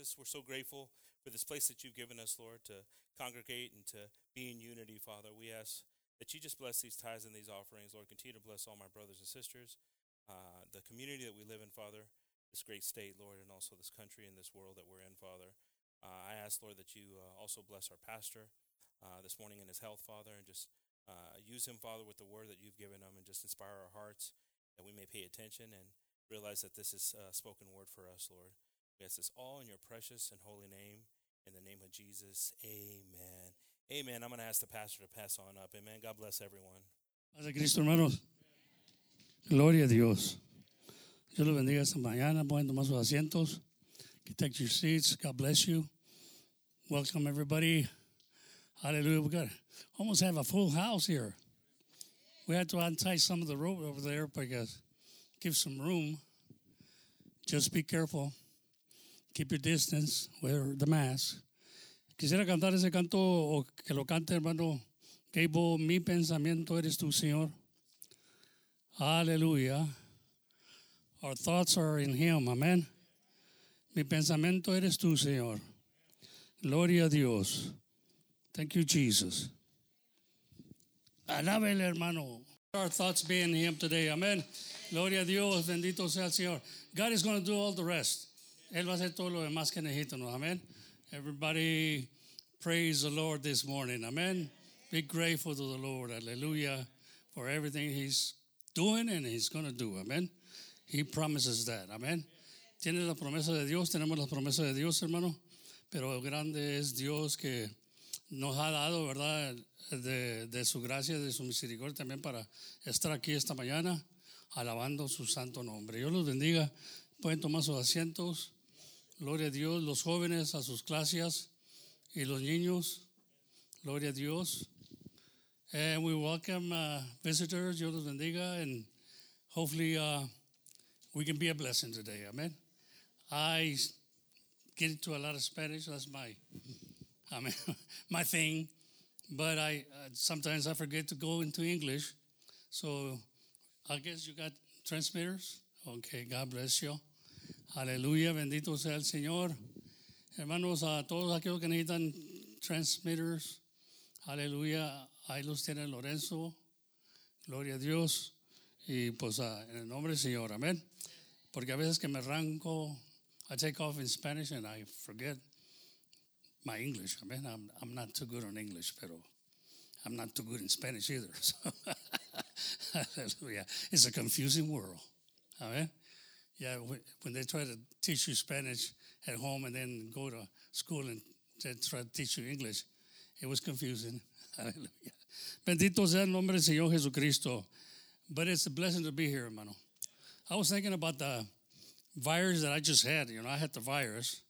Jesus. We're so grateful for this place that you've given us, Lord, to congregate and to be in unity, Father. We ask that you just bless these tithes and these offerings, Lord. Continue to bless all my brothers and sisters, uh, the community that we live in, Father, this great state, Lord, and also this country and this world that we're in, Father. Uh, I ask, Lord, that you uh, also bless our pastor uh, this morning in his health, Father, and just uh, use him, Father, with the word that you've given him, and just inspire our hearts that we may pay attention and realize that this is a spoken word for us, Lord. We ask this all in your precious and holy name. In the name of Jesus, amen. Amen. I'm going to ask the pastor to pass on up. Amen. God bless everyone. Padre Cristo, hermanos. Gloria a Dios. Dios los bendiga esta mañana. Pueden tomar sus asientos. Take your seats. God bless you. Welcome, everybody. Hallelujah. We got almost have a full house here. We had to untie some of the rope over there because give some room. Just be careful. Keep your distance. Wear the mask. Quisiera cantar ese canto o que lo cante hermano Gable. Mi pensamiento eres tú, Señor. Aleluya. Our thoughts are in Him. Amén. Mi pensamiento eres tú, Señor. Gloria a Dios. Thank you, Jesus. Alábele, hermano. Our thoughts be in Him today. Amén. Gloria a Dios. Bendito sea el Señor. God is going to do all the rest. Él va a hacer todo lo demás que necesitamos. Amén. Everybody praise the Lord this morning. Amen. Be grateful to the Lord. Hallelujah. For everything He's doing and He's going to do. Amen. He promises that. Amen. Tiene la promesa de Dios. Tenemos la promesa de Dios, hermano. Pero grande es Dios que nos ha dado, ¿verdad? De, de su gracia, de su misericordia también para estar aquí esta mañana alabando su santo nombre. Dios los bendiga. Pueden tomar sus asientos. Gloria a Dios. Los jóvenes a sus clases y los niños. Gloria a Dios. And we welcome uh, visitors. Dios los bendiga. And hopefully uh, we can be a blessing today. Amen. I get into a lot of Spanish. That's my, I mean, my thing. But I uh, sometimes I forget to go into English. So I guess you got transmitters. Okay, God bless you. Aleluya, bendito sea el Señor. Hermanos, a todos aquellos que necesitan transmitters, aleluya, ahí los tiene Lorenzo. Gloria a Dios. Y pues uh, en el nombre del Señor, amén. Porque a veces que me arranco, I take off in Spanish and I forget my English. Amen. I'm, I'm not too good on English, pero I'm not too good in Spanish either. So, hallelujah. It's a confusing world. Amen. Yeah, when they try to teach you Spanish at home and then go to school and try to teach you English, it was confusing. Hallelujah. Bendito sea el nombre del Señor Jesucristo. But it's a blessing to be here, hermano. I was thinking about the virus that I just had. You know, I had the virus,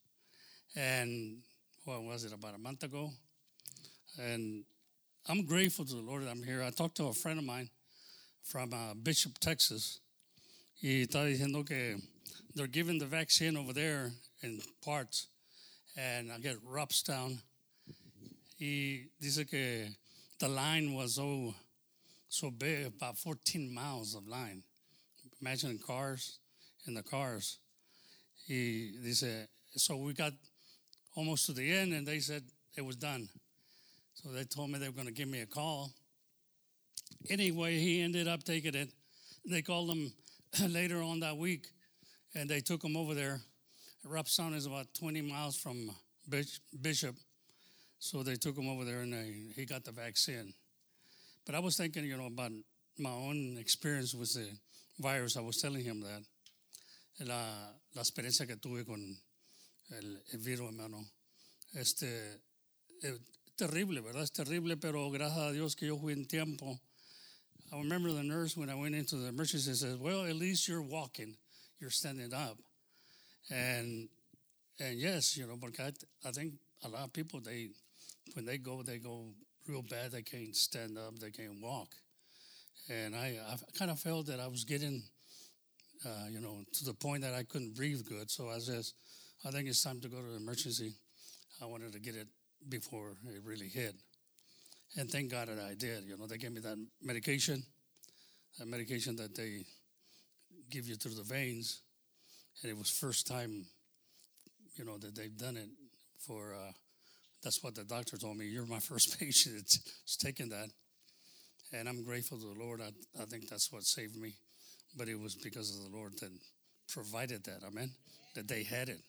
and what was it, about a month ago? And I'm grateful to the Lord that I'm here. I talked to a friend of mine from uh, Bishop, Texas. Y estaba diciendo que they're giving the vaccine over there in parts, and I get Robstown. Y dice que the line was so so big, about 14 miles of line. Imagine cars in the cars. He dice, so we got almost to the end, and they said it was done. So they told me they were going to give me a call. Anyway, he ended up taking it. They called him later on that week, and they took him over there. Robstown is about 20 miles from Bishop, so they took him over there, and they, he got the vaccine. But I was thinking, you know, about my own experience with the virus. I was telling him that la, la experiencia que tuve con el, el virus, hermano. Este, es terrible, ¿verdad? Es terrible, pero gracias a Dios que yo fui en tiempo. I remember the nurse when I went into the emergency says, "Well, at least you're walking, you're standing up," and and yes, you know, but I, I think a lot of people they when they go they go real bad. They can't stand up, they can't walk, and I I kind of felt that I was getting, uh, you know, to the point that I couldn't breathe good. So I says, I think it's time to go to the emergency. I wanted to get it before it really hit. And thank God that I did. You know, they gave me that medication, that medication that they give you through the veins. And it was first time, you know, that they've done it for, uh, that's what the doctor told me. You're my first patient. It's, taken that. And I'm grateful to the Lord. I, I think that's what saved me. But it was because of the Lord that provided that. Amen. That they had it.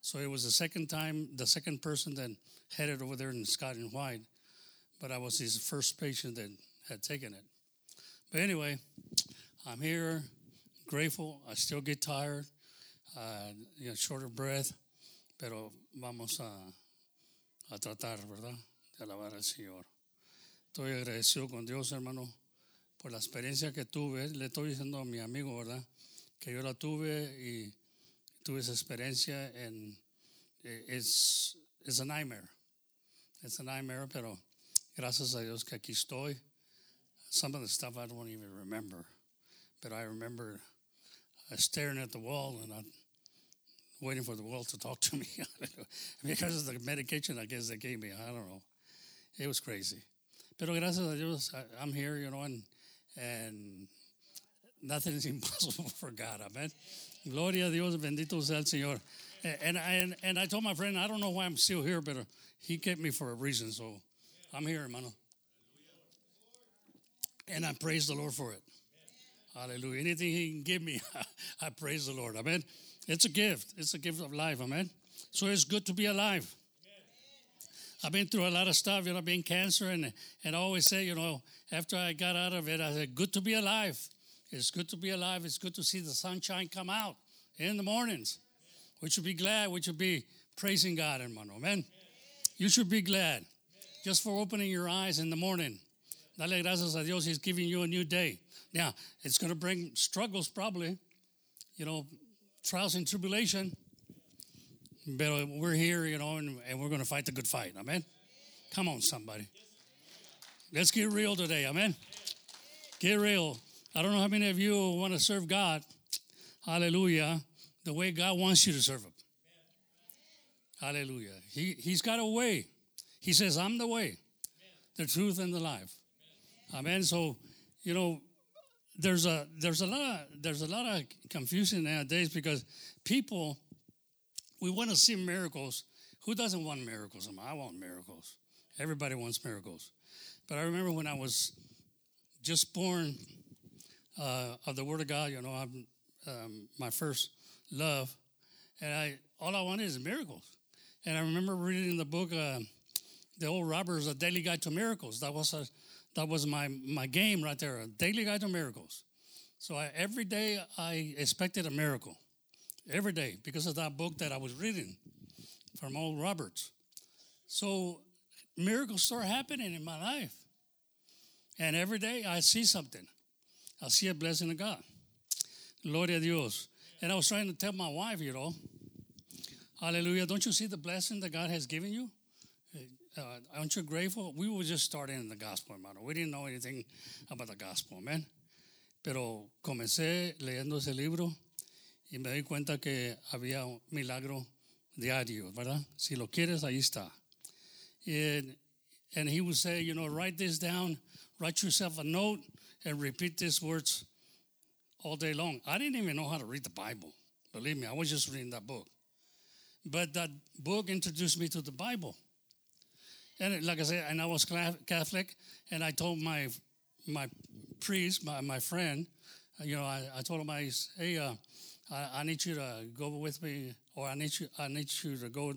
So it was the second time, the second person that had it over there in Scott and White. But I was his first patient that had taken it. But anyway, I'm here, grateful. I still get tired, uh, you know, short of breath, pero vamos a, a tratar, ¿verdad? De alabar al Señor. Estoy agradecido con Dios, hermano, por la experiencia que tuve. Le estoy diciendo a mi amigo, ¿verdad? Que yo la tuve y tuve esa experiencia en it's, it's a nightmare. It's a nightmare, pero gracias a Dios que aquí estoy. Some of the stuff I don't even remember, but I remember uh, staring at the wall and I'm waiting for the wall to talk to me because of the medication I guess they gave me. I don't know. It was crazy. Pero gracias a Dios, I'm here, you know, and and nothing is impossible for God. Amen. Gloria a Dios, bendito sea el Señor. And, and, and I told my friend, I don't know why I'm still here, but he kept me for a reason, so I'm here, hermano. And I praise the Lord for it. Hallelujah. Anything he can give me, I praise the Lord. Amen. It's a gift. It's a gift of life. Amen. So it's good to be alive. I've been through a lot of stuff, you know, being cancer, and, and I always say, you know, after I got out of it, I said, good to be alive. It's good to be alive. It's good to see the sunshine come out in the mornings. We should be glad. We should be praising God, hermano. Amen. You should be glad just for opening your eyes in the morning. Dale gracias a Dios. He's giving you a new day. Now, it's going to bring struggles, probably, you know, trials and tribulation. But we're here, you know, and, and we're going to fight the good fight. Amen. Come on, somebody. Let's get real today. Amen. Get real. I don't know how many of you want to serve God. Hallelujah. The way God wants you to serve Him. Hallelujah. He, he's got a way. He says, I'm the way, the truth, and the life. Amen. So, you know, there's a there's a lot of there's a lot of confusion nowadays because people we want to see miracles. Who doesn't want miracles? I want miracles. Everybody wants miracles. But I remember when I was just born uh, of the Word of God. You know, I'm um, my first love, and I all I wanted is miracles. And I remember reading the book, uh, the Oral Roberts, a daily guide to miracles. That was a that was my my game right there, a daily guide to miracles. So I, every day I expected a miracle, every day because of that book that I was reading from Oral Roberts. So miracles start happening in my life, and every day I see something. I see a blessing of God. Gloria a Dios. And I was trying to tell my wife, you know, Hallelujah. Don't you see the blessing that God has given you? Uh, aren't you grateful? We were just starting in the gospel, hermano. We didn't know anything about the gospel, man. Pero comencé leyendo ese libro y me di cuenta que había un milagro diario, ¿verdad? Si lo quieres, ahí está. And, and he would say, you know, write this down, write yourself a note, and repeat these words all day long. I didn't even know how to read the Bible. Believe me, I was just reading that book. But that book introduced me to the Bible. And like I said, and I was Catholic, and I told my my priest, my, my friend, you know, I, I told him, I, hey, uh, I, I, need you to go with me, or I need you, I need you to go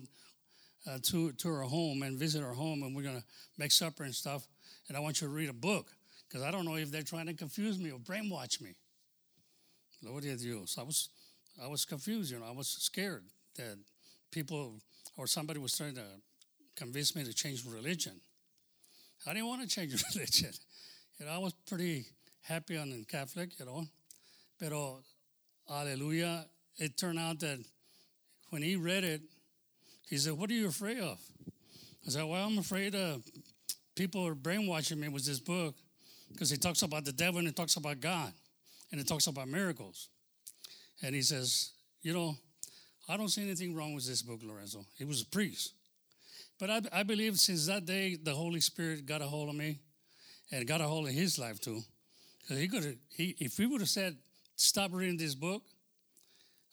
uh, to to her home and visit her home, and we're gonna make supper and stuff. And I want you to read a book because I don't know if they're trying to confuse me or brainwash me. Dios. I was, I was confused, you know, I was scared that people or somebody was trying to convince me to change religion. I didn't want to change religion. You know, I was pretty happy on the Catholic, you know. Pero, hallelujah, it turned out that when he read it, he said, What are you afraid of? I said, Well, I'm afraid of people are brainwashing me with this book because he talks about the devil and he talks about God and he talks about miracles. And he says, You know, I don't see anything wrong with this book, Lorenzo. He was a priest. But I, I believe since that day, the Holy Spirit got a hold of me and got a hold of his life too. Because he could he, if he would have said, stop reading this book,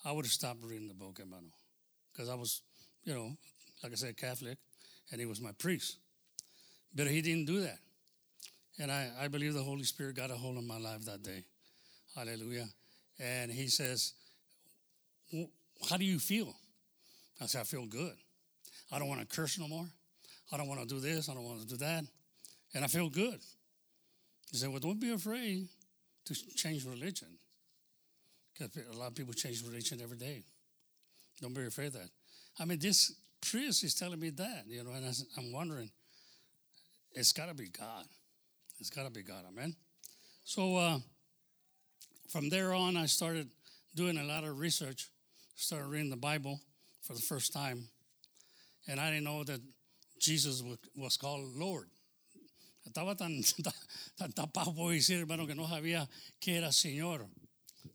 I would have stopped reading the book, hermano. because I was, you know, like I said, Catholic, and he was my priest. But he didn't do that. And I, I believe the Holy Spirit got a hold of my life that day. Hallelujah. And he says, How do you feel? I said, I feel good. I don't want to curse no more. I don't want to do this. I don't want to do that. And I feel good. He said, Well, don't be afraid to change religion. Because a lot of people change religion every day. Don't be afraid of that. I mean, this priest is telling me that, you know, and I'm wondering, it's got to be God. It's got to be God. Amen. So uh, from there on, I started doing a lot of research, started reading the Bible for the first time. And I didn't know that Jesus was called Lord. No sabía que era Señor.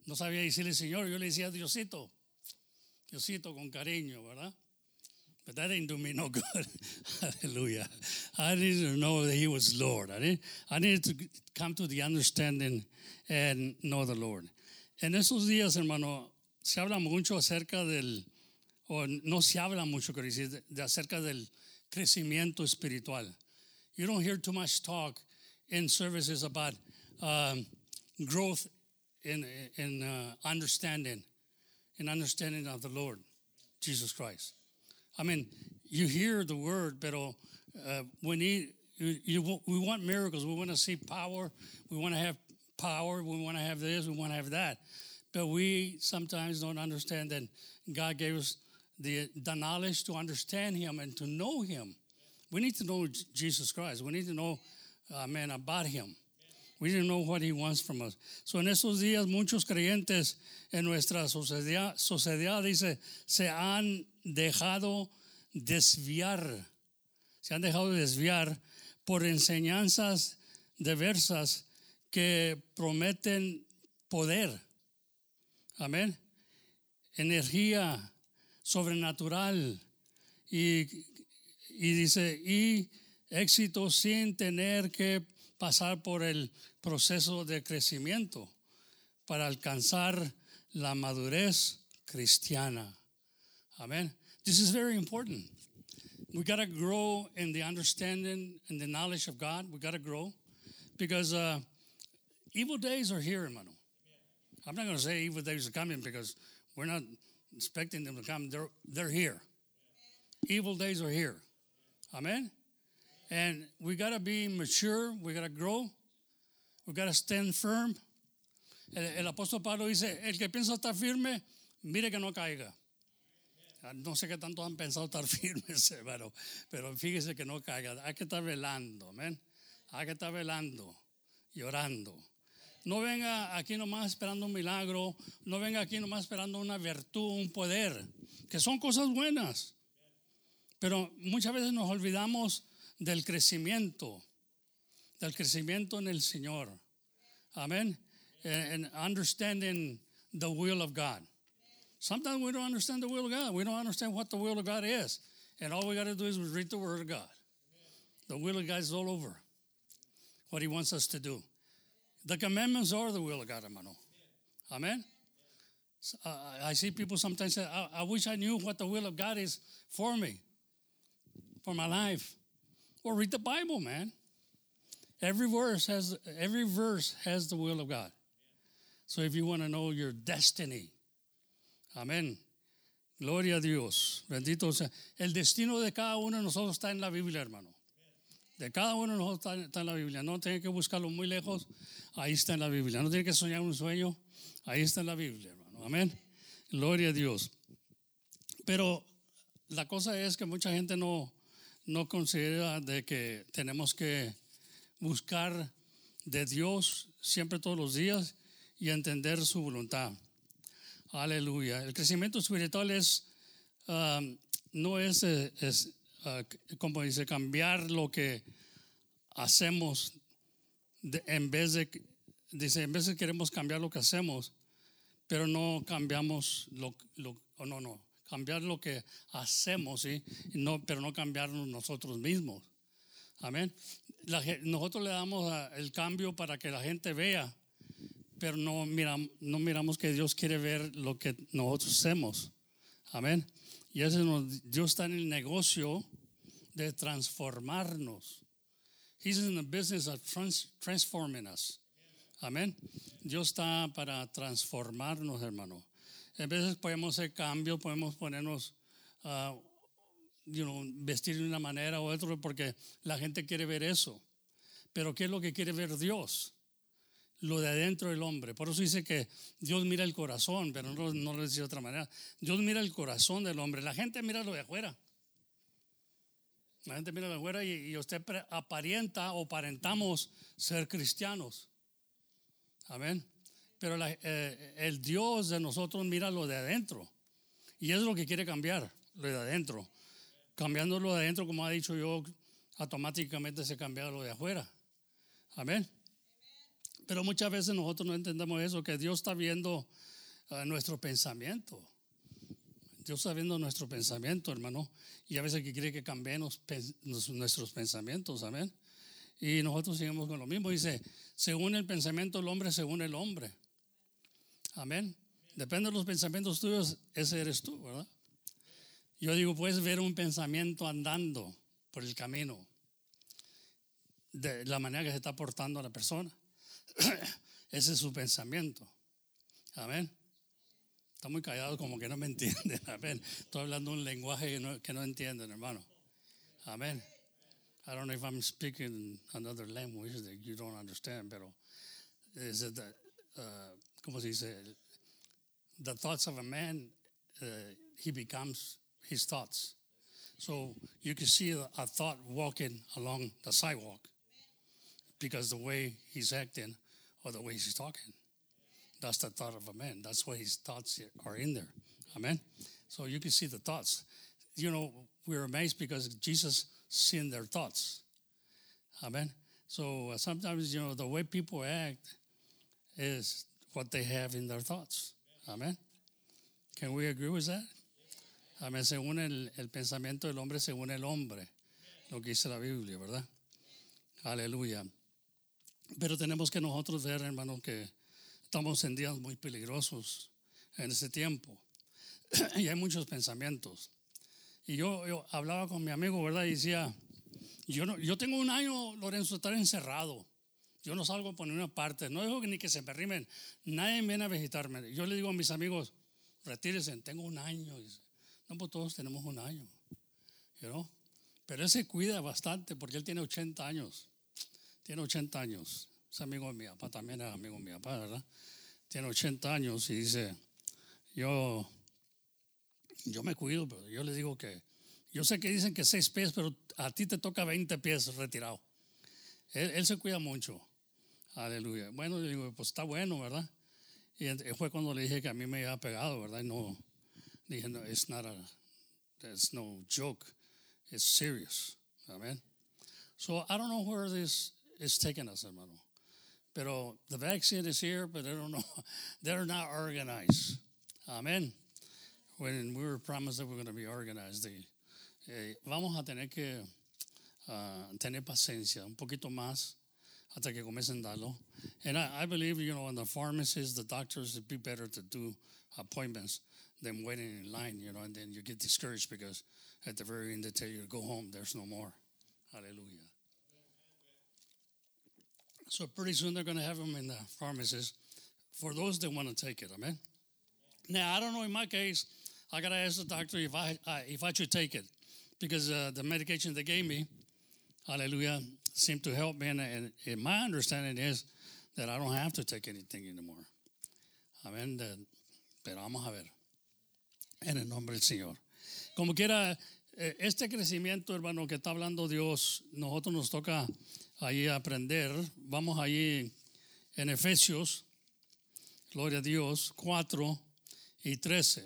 No sabía decirle Señor, yo le decía Diosito. Diosito con cariño, ¿verdad? But that didn't do me no good. Hallelujah. I didn't know that He was Lord. I, I needed to come to the understanding and know the Lord. En esos días, hermano, se habla mucho acerca del, o no se habla mucho, de, acerca del crecimiento espiritual. You don't hear too much talk in services about um, growth in, in uh, understanding, in understanding of the Lord, Jesus Christ. I mean, you hear the word, but uh, we need, you, you, we want miracles. We want to see power. We want to have power. We want to have this. We want to have that. But we sometimes don't understand that God gave us the, the knowledge to understand Him and to know Him. We need to know Jesus Christ. We need to know, uh, man, about Him. We need to know what He wants from us. So en esos días, muchos creyentes en nuestra sociedad, sociedad dice, se han dejado desviar, se han dejado desviar por enseñanzas diversas que prometen poder. Amén. Energía sobrenatural y, y dice, y éxito sin tener que pasar por el proceso de crecimiento para alcanzar la madurez cristiana. Amen. This is very important. We got to grow in the understanding and the knowledge of God. We got to grow because uh, evil days are here, hermano. I'm not going to say evil days are coming because we're not expecting them to come. They're, they're here. Evil days are here. Amen. And we got to be mature. We got to grow. We got to stand firm. El, el, apóstol Pablo dice, el que piensa estar firme, mire que no caiga. Ah, no sé qué tanto han pensado estar firmes, pero, pero fíjese que no caiga. Hay que estar velando, amén. Hay que estar velando y orando. No venga aquí nomás esperando un milagro, no venga aquí nomás esperando una virtud, un poder, que son cosas buenas. Pero muchas veces nos olvidamos del crecimiento, del crecimiento en el Señor. Amén. And understanding the will of God. Sometimes we don't understand the will of God. We don't understand what the will of God is. And all we got to do is read the Word of God. The will of God is all over what He wants us to do. The commandments are the will of God, hermano. Amen. Uh, I see people sometimes say, I, I wish I knew what the will of God is for me, for my life. Well, read the Bible, man. Every verse has every verse has the will of God. So if you want to know your destiny, Amén. Gloria a Dios. Bendito sea. El destino de cada uno de nosotros está en la Biblia, hermano. De cada uno de nosotros está, en la Biblia. No tiene que buscarlo muy lejos. Ahí está en la Biblia. No tiene que soñar un sueño. Ahí está en la Biblia, hermano. Amén. Gloria a Dios. Pero la cosa es que mucha gente no, no considera de que tenemos que buscar de Dios siempre todos los días y entender su voluntad. Aleluya. El crecimiento espiritual es, um, no es, eh, es uh, como dice, cambiar lo que hacemos en vez de, dice, en vez de queremos cambiar lo que hacemos, pero no cambiamos lo, lo no, no, cambiar lo que hacemos, ¿sí? no, pero no cambiarnos nosotros mismos. Amén. nosotros le damos el cambio para que la gente vea pero no miramos, no miramos que Dios quiere ver lo que nosotros hacemos. Amén. Y ese nos- Dios está en el negocio de transformarnos. He's in the business of trans- transforming us. Amén. Dios está para transformarnos, hermano. A veces podemos hacer cambios, podemos ponernos, ah, you know, vestir de una manera u otra porque la gente quiere ver eso. Pero ¿qué es lo que quiere ver Dios? Lo de adentro del hombre. Por eso dice que Dios mira el corazón, pero no, lo dice de otra manera. Dios mira el corazón del hombre. La gente mira lo de afuera. La gente mira lo de afuera y, usted aparenta o aparentamos ser cristianos. Amén. Pero eh, el Dios de nosotros mira lo de adentro. Y es lo que quiere cambiar, lo de adentro. Cambiando lo de adentro, como ha dicho yo, automáticamente se cambia lo de afuera. Amén. Pero muchas veces nosotros no entendemos eso, que Dios está viendo eh, nuestro pensamiento. Dios está viendo nuestro pensamiento, hermano. Y a veces quiere que cambiemos nuestros pensamientos. Amén. Y nosotros seguimos con lo mismo. Dice, según el pensamiento del hombre, según el hombre. Amén. Depende de los pensamientos tuyos, ese eres tú, ¿verdad? Yo digo, puedes ver un pensamiento andando por el camino, de la manera que se está portando la persona. ese es su pensamiento. Amén. Está muy callado como que no me entienden. Amén. Estoy hablando un lenguaje que no, que no entienden, hermano. Amén. I don't know if I'm speaking another language that you don't understand, pero is it the, uh, ¿cómo se dice? The thoughts of a man, uh, he becomes his thoughts. So you can see a, a thought walking along the sidewalk because the way he's acting or the way he's talking. That's the thought of a man. That's why his thoughts are in there. Amen. So you can see the thoughts. You know, we're amazed because Jesus seen their thoughts. Amen. So uh, sometimes, you know, the way people act is what they have in their thoughts. Amen. Can we agree with that? Amén. Según el, el pensamiento del hombre, según el hombre. Lo que dice la Biblia, ¿verdad? Aleluya. Pero tenemos que nosotros ver, hermano, que estamos en días muy peligrosos en ese tiempo. y hay muchos pensamientos. Y yo, yo hablaba con mi amigo, ¿verdad? Y decía, yo, no, yo tengo un año, Lorenzo, estar encerrado. Yo no salgo por ninguna parte. No dejo ni que se me rimen. Nadie viene a visitarme. Yo le digo a mis amigos, retírense, tengo un año. Dice, no, pues todos tenemos un año. know? Pero él se cuida bastante porque él tiene 80 años. Tiene 80 años. Es amigo de mi papá, también es amigo de mi papá, ¿verdad? Tiene 80 años y dice, yo, yo me cuido, pero yo le digo que, yo sé que dicen que 6 pies, pero a ti te toca 20 pies retirado. Él, se cuida mucho. Aleluya. Bueno, yo digo, pues está bueno, ¿verdad? Y fue cuando le dije que a mí me había pegado, ¿verdad? Y no, dije, no, it's not a, it's no joke. It's serious. Amen. So I don't know where this is taking us, hermano. Pero the vaccine is here, but I don't know. They're not organized. Amen. When we were promised that we're going to be organized, they, eh, vamos a tener que ah, tener paciencia un poquito más hasta que comiencen darlo. And I, I believe, you know, in the pharmacies, the doctors, it'd be better to do appointments than waiting in line, you know, and then you get discouraged because at the very end they tell you to go home, there's no more. Hallelujah. So pretty soon they're going to have them in the pharmacies for those that want to take it. Amen. Now I don't know. In my case, I got to ask the doctor if I, I if I should take it because uh, the medication they gave me, Hallelujah, seemed to help me. And, and, and my understanding is that I don't have to take anything anymore. That- Pero vamos a ver. En el nombre del Señor. Como quiera, este crecimiento, hermano, que está hablando Dios, nosotros nos toca ahí aprender. Vamos ahí en Efesios, gloria a Dios, 4 y 13.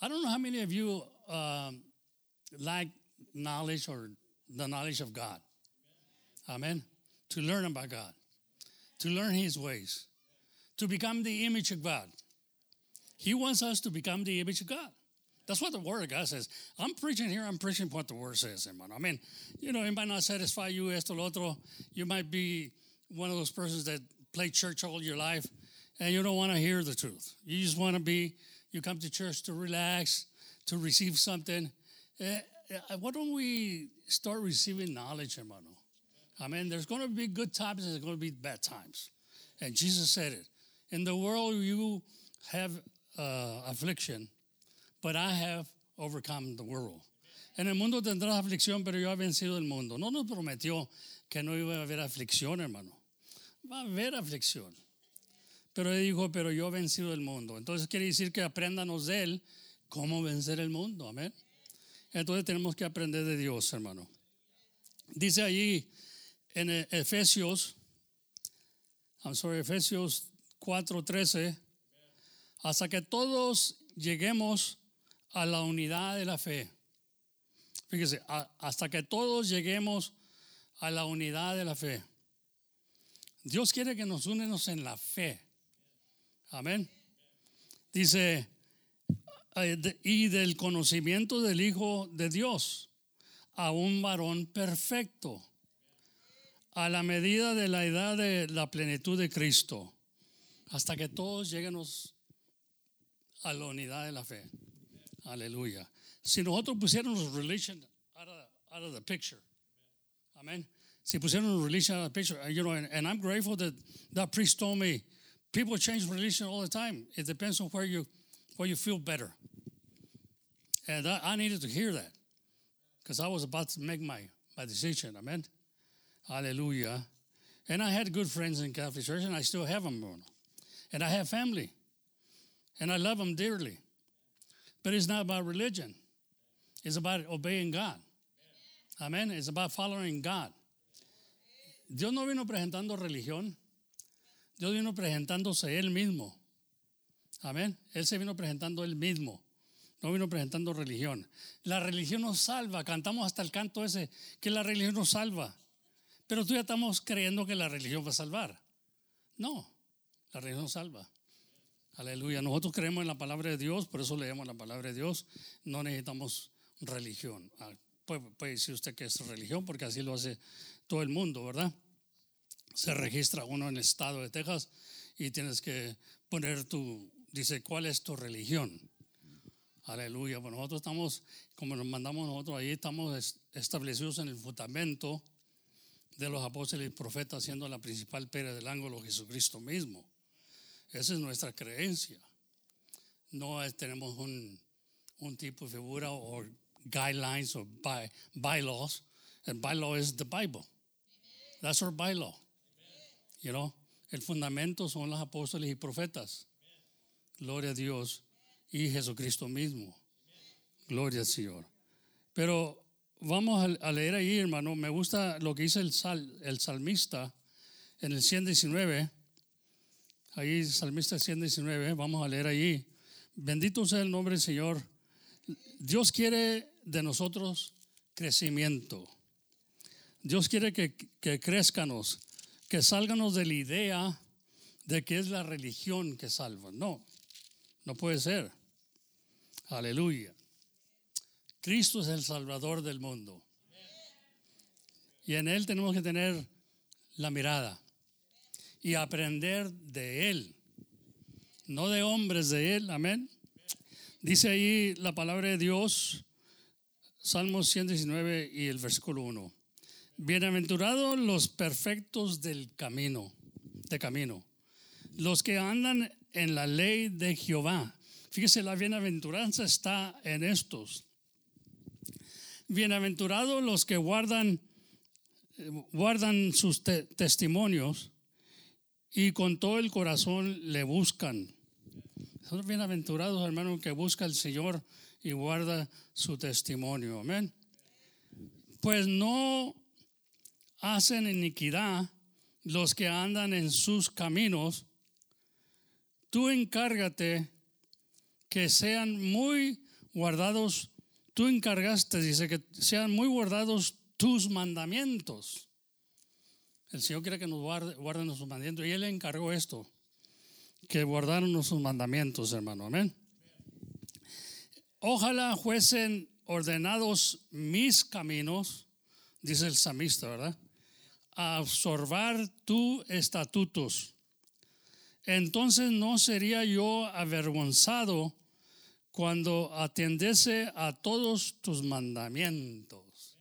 I don't know how many of you um, like knowledge or the knowledge of God. Amen. To learn about God, to learn His ways, to become the image of God. He wants us to become the image of God. That's what the Word of God says. I'm preaching here, I'm preaching what the Word says, hermano. I mean, you know, it might not satisfy you, esto, lo otro. You might be one of those persons that play church all your life and you don't want to hear the truth. You just want to be, you come to church to relax, to receive something, eh, eh, why don't we start receiving knowledge, hermano? I mean, There's going to be good times and there's going to be bad times. And Jesus said it. In the world, you have uh, affliction, but I have overcome the world. En el mundo tendrás aflicción, pero yo he vencido el mundo. No nos prometió que no iba a haber aflicción, hermano. Va a haber aflicción. Pero él dijo, pero yo he vencido el mundo. Entonces quiere decir que apréndanos de él cómo vencer el mundo. Amén. Entonces tenemos que aprender de Dios, hermano. Dice allí en Efesios, I'm sorry, Efesios 4:13, hasta que todos lleguemos a la unidad de la fe. Fíjese, hasta que todos lleguemos a la unidad de la fe. Dios quiere que nos unemos en la fe. Amén. Dice, y del conocimiento del Hijo de Dios a un varón perfecto, a la medida de la edad de la plenitud de Cristo, hasta que todos lleguemos a la unidad de la fe. Aleluya. Si nosotros pusiéramos religion out of, out of the picture, amén. Si pusiéramos religion out of the picture, uh, you know, and, and I'm grateful that that priest told me, people change religion all the time. It depends on where you where you feel better. And I, I needed to hear that because I was about to make my, my decision. Amen. Hallelujah. And I had good friends in Catholic Church, and I still have them. And I have family, and I love them dearly. But it's not about religion, it's about obeying God. Amen. It's about following God. Dios no vino presentando religión, Dios vino presentándose Él mismo. Amén. Él se vino presentando Él mismo. No vino presentando religión. La religión nos salva. Cantamos hasta el canto ese, que la religión nos salva. Pero tú ya estamos creyendo que la religión va a salvar. No, la religión nos salva. Aleluya. Nosotros creemos en la palabra de Dios, por eso leemos la palabra de Dios. No necesitamos religión. Ah, puede, puede decir usted que es religión, porque así lo hace todo el mundo, ¿verdad? Se registra uno en el estado de Texas y tienes que poner tu, dice, ¿cuál es tu religión? Aleluya. Bueno, nosotros estamos, como nos mandamos nosotros ahí, estamos establecidos en el fundamento de los apóstoles y profetas, siendo la principal pera del ángulo Jesucristo mismo. Esa es nuestra creencia. No tenemos un, un, tipo de figura o guidelines o by, bylaws. El bylaw es the Bible. That's our bylaw. You know, el fundamento son los apóstoles y profetas. Gloria a Dios y Jesucristo mismo. Gloria al Señor. Pero vamos a leer ahí, hermano. Me gusta lo que dice el, sal, el salmista en el 119. Ahí, salmista 119. Vamos a leer ahí. Bendito sea el nombre del Señor. Dios quiere de nosotros crecimiento. Dios quiere que, que crezcanos, que salganos de la idea de que es la religión que salva. No, no puede ser. Aleluya. Cristo es el Salvador del mundo. Y en Él tenemos que tener la mirada y aprender de Él, no de hombres de Él. Amén. Dice ahí la palabra de Dios, Salmos 119 y el versículo 1. Bienaventurados los perfectos del camino, de camino, los que andan en la ley de Jehová. Fíjese, la bienaventuranza está en estos. Bienaventurados los que guardan, guardan sus testimonios y con todo el corazón le buscan. Son bienaventurados, hermanos, que busca el Señor y guarda su testimonio. Amén. Pues no hacen iniquidad los que andan en sus caminos. Tú encárgate que sean muy guardados, tú encargaste, dice, que sean muy guardados tus mandamientos. El Señor quiere que nos guarde, guarden sus mandamientos y Él encargó esto, que guardaron sus mandamientos, hermano. Amén. Ojalá fuesen ordenados mis caminos, dice el samista, ¿verdad? A absorbar tus estatutos. Entonces no sería yo avergonzado cuando atendiese a todos tus mandamientos.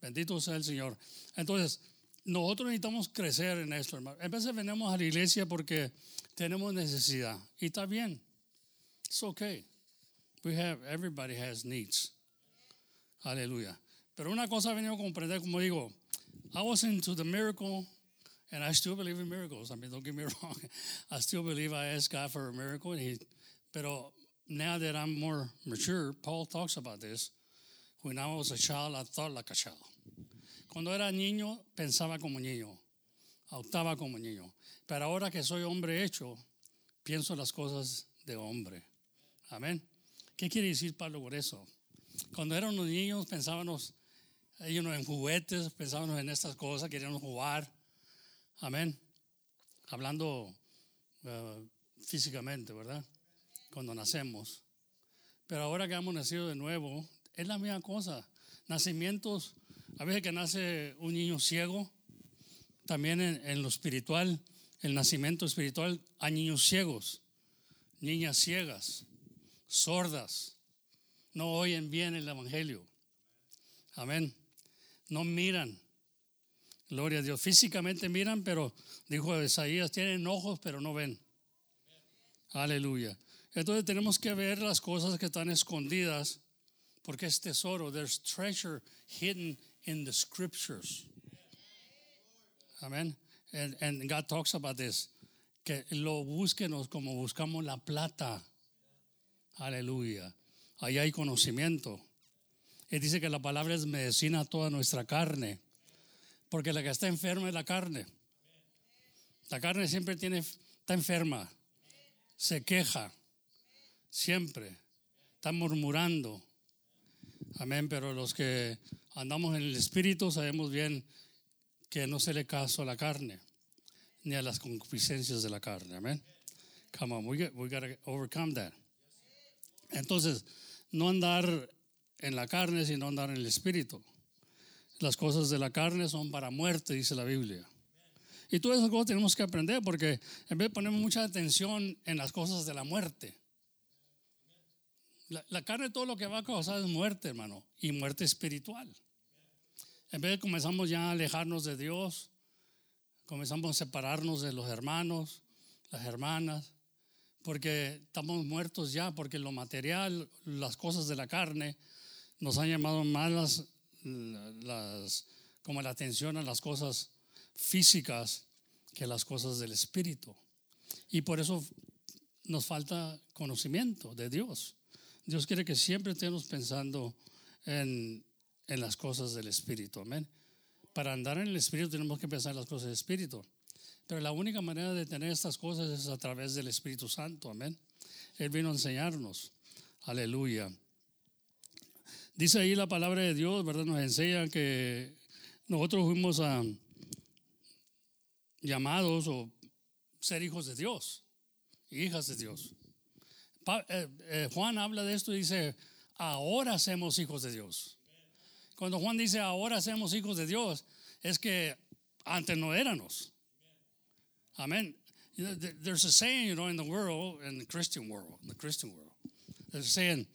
Bendito sea el Señor. Entonces, nosotros necesitamos crecer en esto, hermano. A veces venimos a la iglesia porque tenemos necesidad. Y está bien. It's okay. We have, everybody has needs. Aleluya. Pero una cosa venimos a comprender, como digo, I was into the miracle and I still believe in miracles. I mean, don't get me wrong. I still believe I asked God for a miracle. And he, pero now that I'm more mature, Paul talks about this. When I was a child, I thought like a child. Cuando era niño, pensaba como niño, actuaba como niño. Pero ahora que soy hombre hecho, pienso las cosas de hombre. Amén. ¿Qué quiere decir Pablo por eso? Cuando éramos niños pensábamos know, en juguetes, pensábamos en estas cosas, queríamos jugar. Amén. Hablando uh, físicamente, ¿verdad? Cuando nacemos. Pero ahora que hemos nacido de nuevo, es la misma cosa. Nacimientos, a veces que nace un niño ciego, también en, lo espiritual, el nacimiento espiritual, hay niños ciegos, niñas ciegas, sordas, no oyen bien el Evangelio. Amén. No miran. Gloria a Dios. Físicamente miran, pero dijo Isaías, tienen ojos, pero no ven. Aleluya. Entonces tenemos que ver las cosas que están escondidas, porque es tesoro. There's treasure hidden in the scriptures. Amén. And, and God talks about this. Que lo búsquenos como buscamos la plata. Aleluya. Ahí hay conocimiento. Y dice que la palabra es medicina a toda nuestra carne. Porque la que está enferma es la carne. La carne siempre tiene, está enferma. Se queja. Siempre. Está murmurando. Amén. Pero los que andamos en el Espíritu sabemos bien que no se le caso a la carne. Ni a las concupiscencias de la carne. Amén. Come on, we, got, we got to overcome that. Entonces, no andar en la carne, sino andar en el espíritu. Las cosas de la carne son para muerte, dice la Biblia. Y esas cosas tenemos que aprender porque en vez de poner mucha atención en las cosas de la muerte. La, carne todo lo que va a causar es muerte, hermano, y muerte espiritual. En vez de comenzamos ya a alejarnos de Dios, comenzamos a separarnos de los hermanos, las hermanas, porque estamos muertos ya, porque lo material, las cosas de la carne, nos han llamado más las, las, como la atención a las cosas físicas que las cosas del espíritu. Y por eso nos falta conocimiento de Dios. Dios quiere que siempre estemos pensando en, en las cosas del espíritu. Amén. Para andar en el espíritu tenemos que pensar en las cosas del espíritu. Pero la única manera de tener estas cosas es a través del Espíritu Santo. Amén. Él vino a enseñarnos. Aleluya. Dice ahí la palabra de Dios, ¿verdad? Nos enseña que nosotros fuimos a, llamados o ser hijos de Dios, hijas de Dios. Eh, eh, Juan habla de esto y dice, ahora somos hijos de Dios. Cuando Juan dice ahora somos hijos de Dios, es que antes no éramos. Amén. There's a saying, you know, in the world, in the Christian world, the Christian world, there's a saying,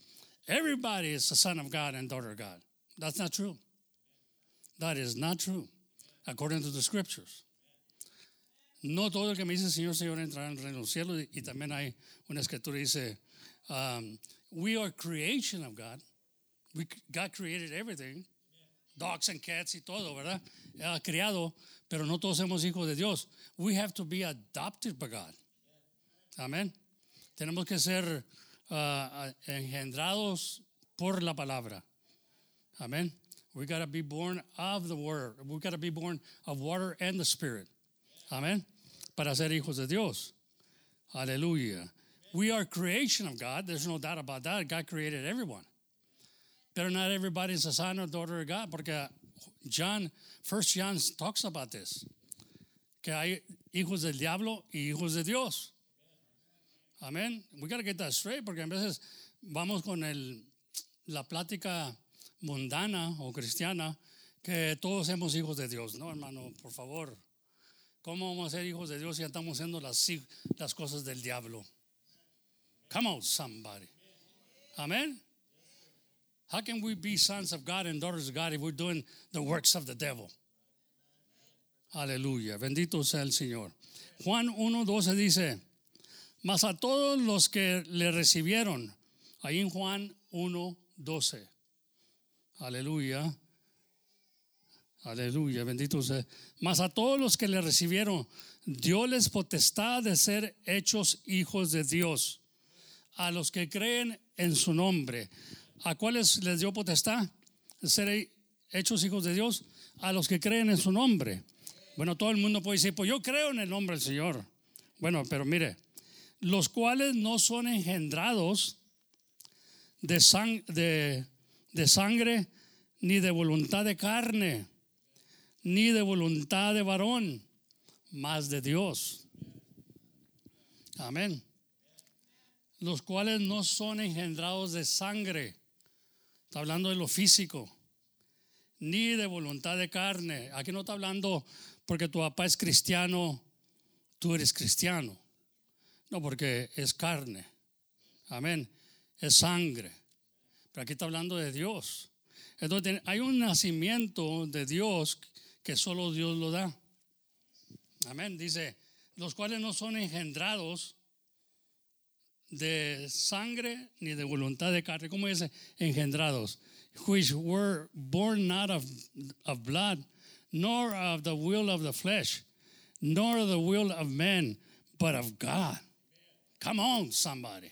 everybody is a son of God and daughter of God. That's not true. That is not true, according to the scriptures. No todo el que me dice Señor, Señor entrará en el reino de los cielos. Y también hay una escritura que dice, um, we are creation of God. We, God created everything. Dogs and cats y todo, ¿verdad? Ha creado, pero no todos somos hijos de Dios. We have to be adopted by God. Amén. Tenemos que ser uh, engendrados por la palabra. Amén. We got to be born of the word. We got to be born of water and the spirit. Amén. Para ser hijos de Dios. Aleluya. We are creation of God. There's no doubt about that. God created everyone. Pero not everybody is a son or daughter of God. Porque John, First John talks about this. Que hay hijos del diablo y hijos de Dios. Amén. We got to get that straight porque a veces vamos con el, la plática mundana o cristiana que todos somos hijos de Dios. No, hermano, por favor. ¿Cómo vamos a ser hijos de Dios si estamos haciendo las, las cosas del diablo? Come on, somebody. Amen. How can we be sons of God and daughters of God if we're doing the works of the devil? Aleluya. Bendito sea el Señor. Juan 1.12 dice, mas a todos los que le recibieron, ahí en Juan 1.12. Aleluya. Aleluya, bendito sea. Mas a todos los que le recibieron, dio les potestad de ser hechos hijos de Dios. A los que creen en su nombre. ¿A cuáles les dio potestad ser hechos hijos de Dios? A los que creen en su nombre. Bueno, todo el mundo puede decir, pues yo creo en el nombre del Señor. Bueno, pero mire, los cuales no son engendrados de, de, de sangre, ni de voluntad de carne, ni de voluntad de varón, más de Dios. Amén. Los cuales no son engendrados de sangre. Está hablando de lo físico. Ni de voluntad de carne. Aquí no está hablando porque tu papá es cristiano, tú eres cristiano. No, porque es carne. Amén. Es sangre. Pero aquí está hablando de Dios. Entonces hay un nacimiento de Dios que solo Dios lo da. Amén. Dice, los cuales no son engendrados de sangre ni de voluntad de carne. ¿Cómo dice? Engendrados. Which were born not of, of blood, nor of the will of the flesh, nor of the will of men, but of God. Come on, somebody.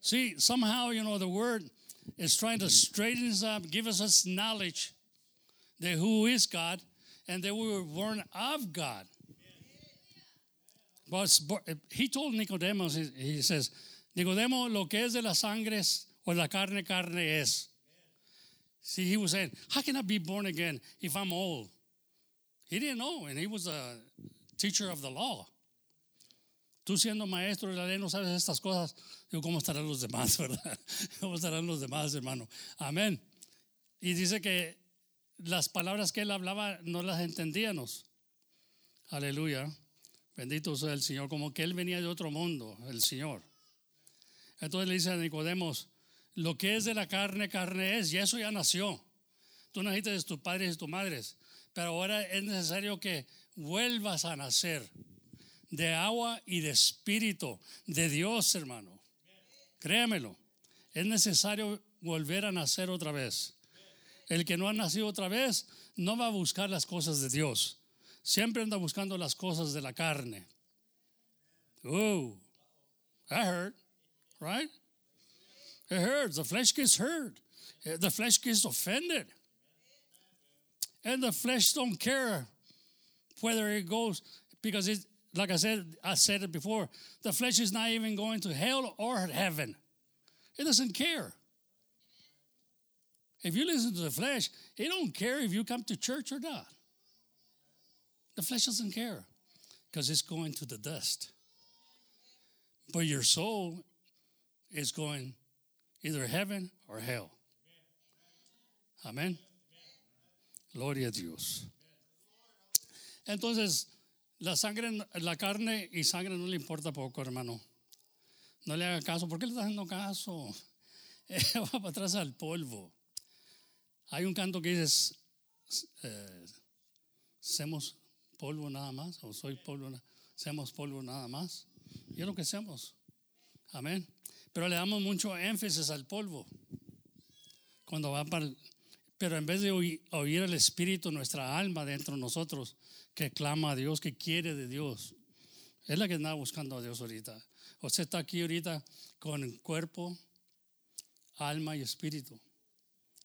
See, somehow, you know, the word is trying to straighten us up, give us knowledge that who is God and that we were born of God. But he told Nicodemus, he says, Nicodemo, lo que es de las sangres o la carne, carne es. See, he was saying, How can I be born again if I'm old? He didn't know, and he was a teacher of the law. Tú siendo maestro de la ley no sabes estas cosas. Digo, ¿cómo estarán los demás, verdad? ¿Cómo estarán los demás, hermano? Amén. Y dice que las palabras que él hablaba no las entendíamos. Aleluya. Bendito sea el Señor. Como que él venía de otro mundo, el Señor. Entonces le dice a Nicodemos, lo que es de la carne, carne es, y eso ya nació. Tú naciste de tus padres y tus madres, pero ahora es necesario que vuelvas a nacer de agua y de espíritu de Dios, hermano. Créamelo, es necesario volver a nacer otra vez. El que no ha nacido otra vez no va a buscar las cosas de Dios. Siempre anda buscando las cosas de la carne. Oh, I heard, right? It hurts. The flesh gets hurt. Eh, the flesh gets offended. And the flesh don't care whether it goes because it, like I said, I said it before. The flesh is not even going to hell or heaven. It doesn't care. If you listen to the flesh, it don't care if you come to church or not. The flesh doesn't care because it's going to the dust. But your soul is going either heaven or hell. Amén. Gloria a Dios. Entonces, la sangre, la carne y sangre no le importa poco, hermano. No le haga caso. ¿Por qué le está haciendo caso? Va para atrás al polvo. Hay un canto que dice, eh, ¿semos polvo nada más? ¿O soy polvo? ¿Semos polvo nada más? Y es lo que hacemos. Amén. Pero le damos mucho énfasis al polvo. Cuando va para... pero en vez de oír, oír el Espíritu, nuestra alma dentro de nosotros, que clama a Dios, que quiere de Dios. Es la que está buscando a Dios ahorita. Usted está aquí ahorita con cuerpo, alma y espíritu.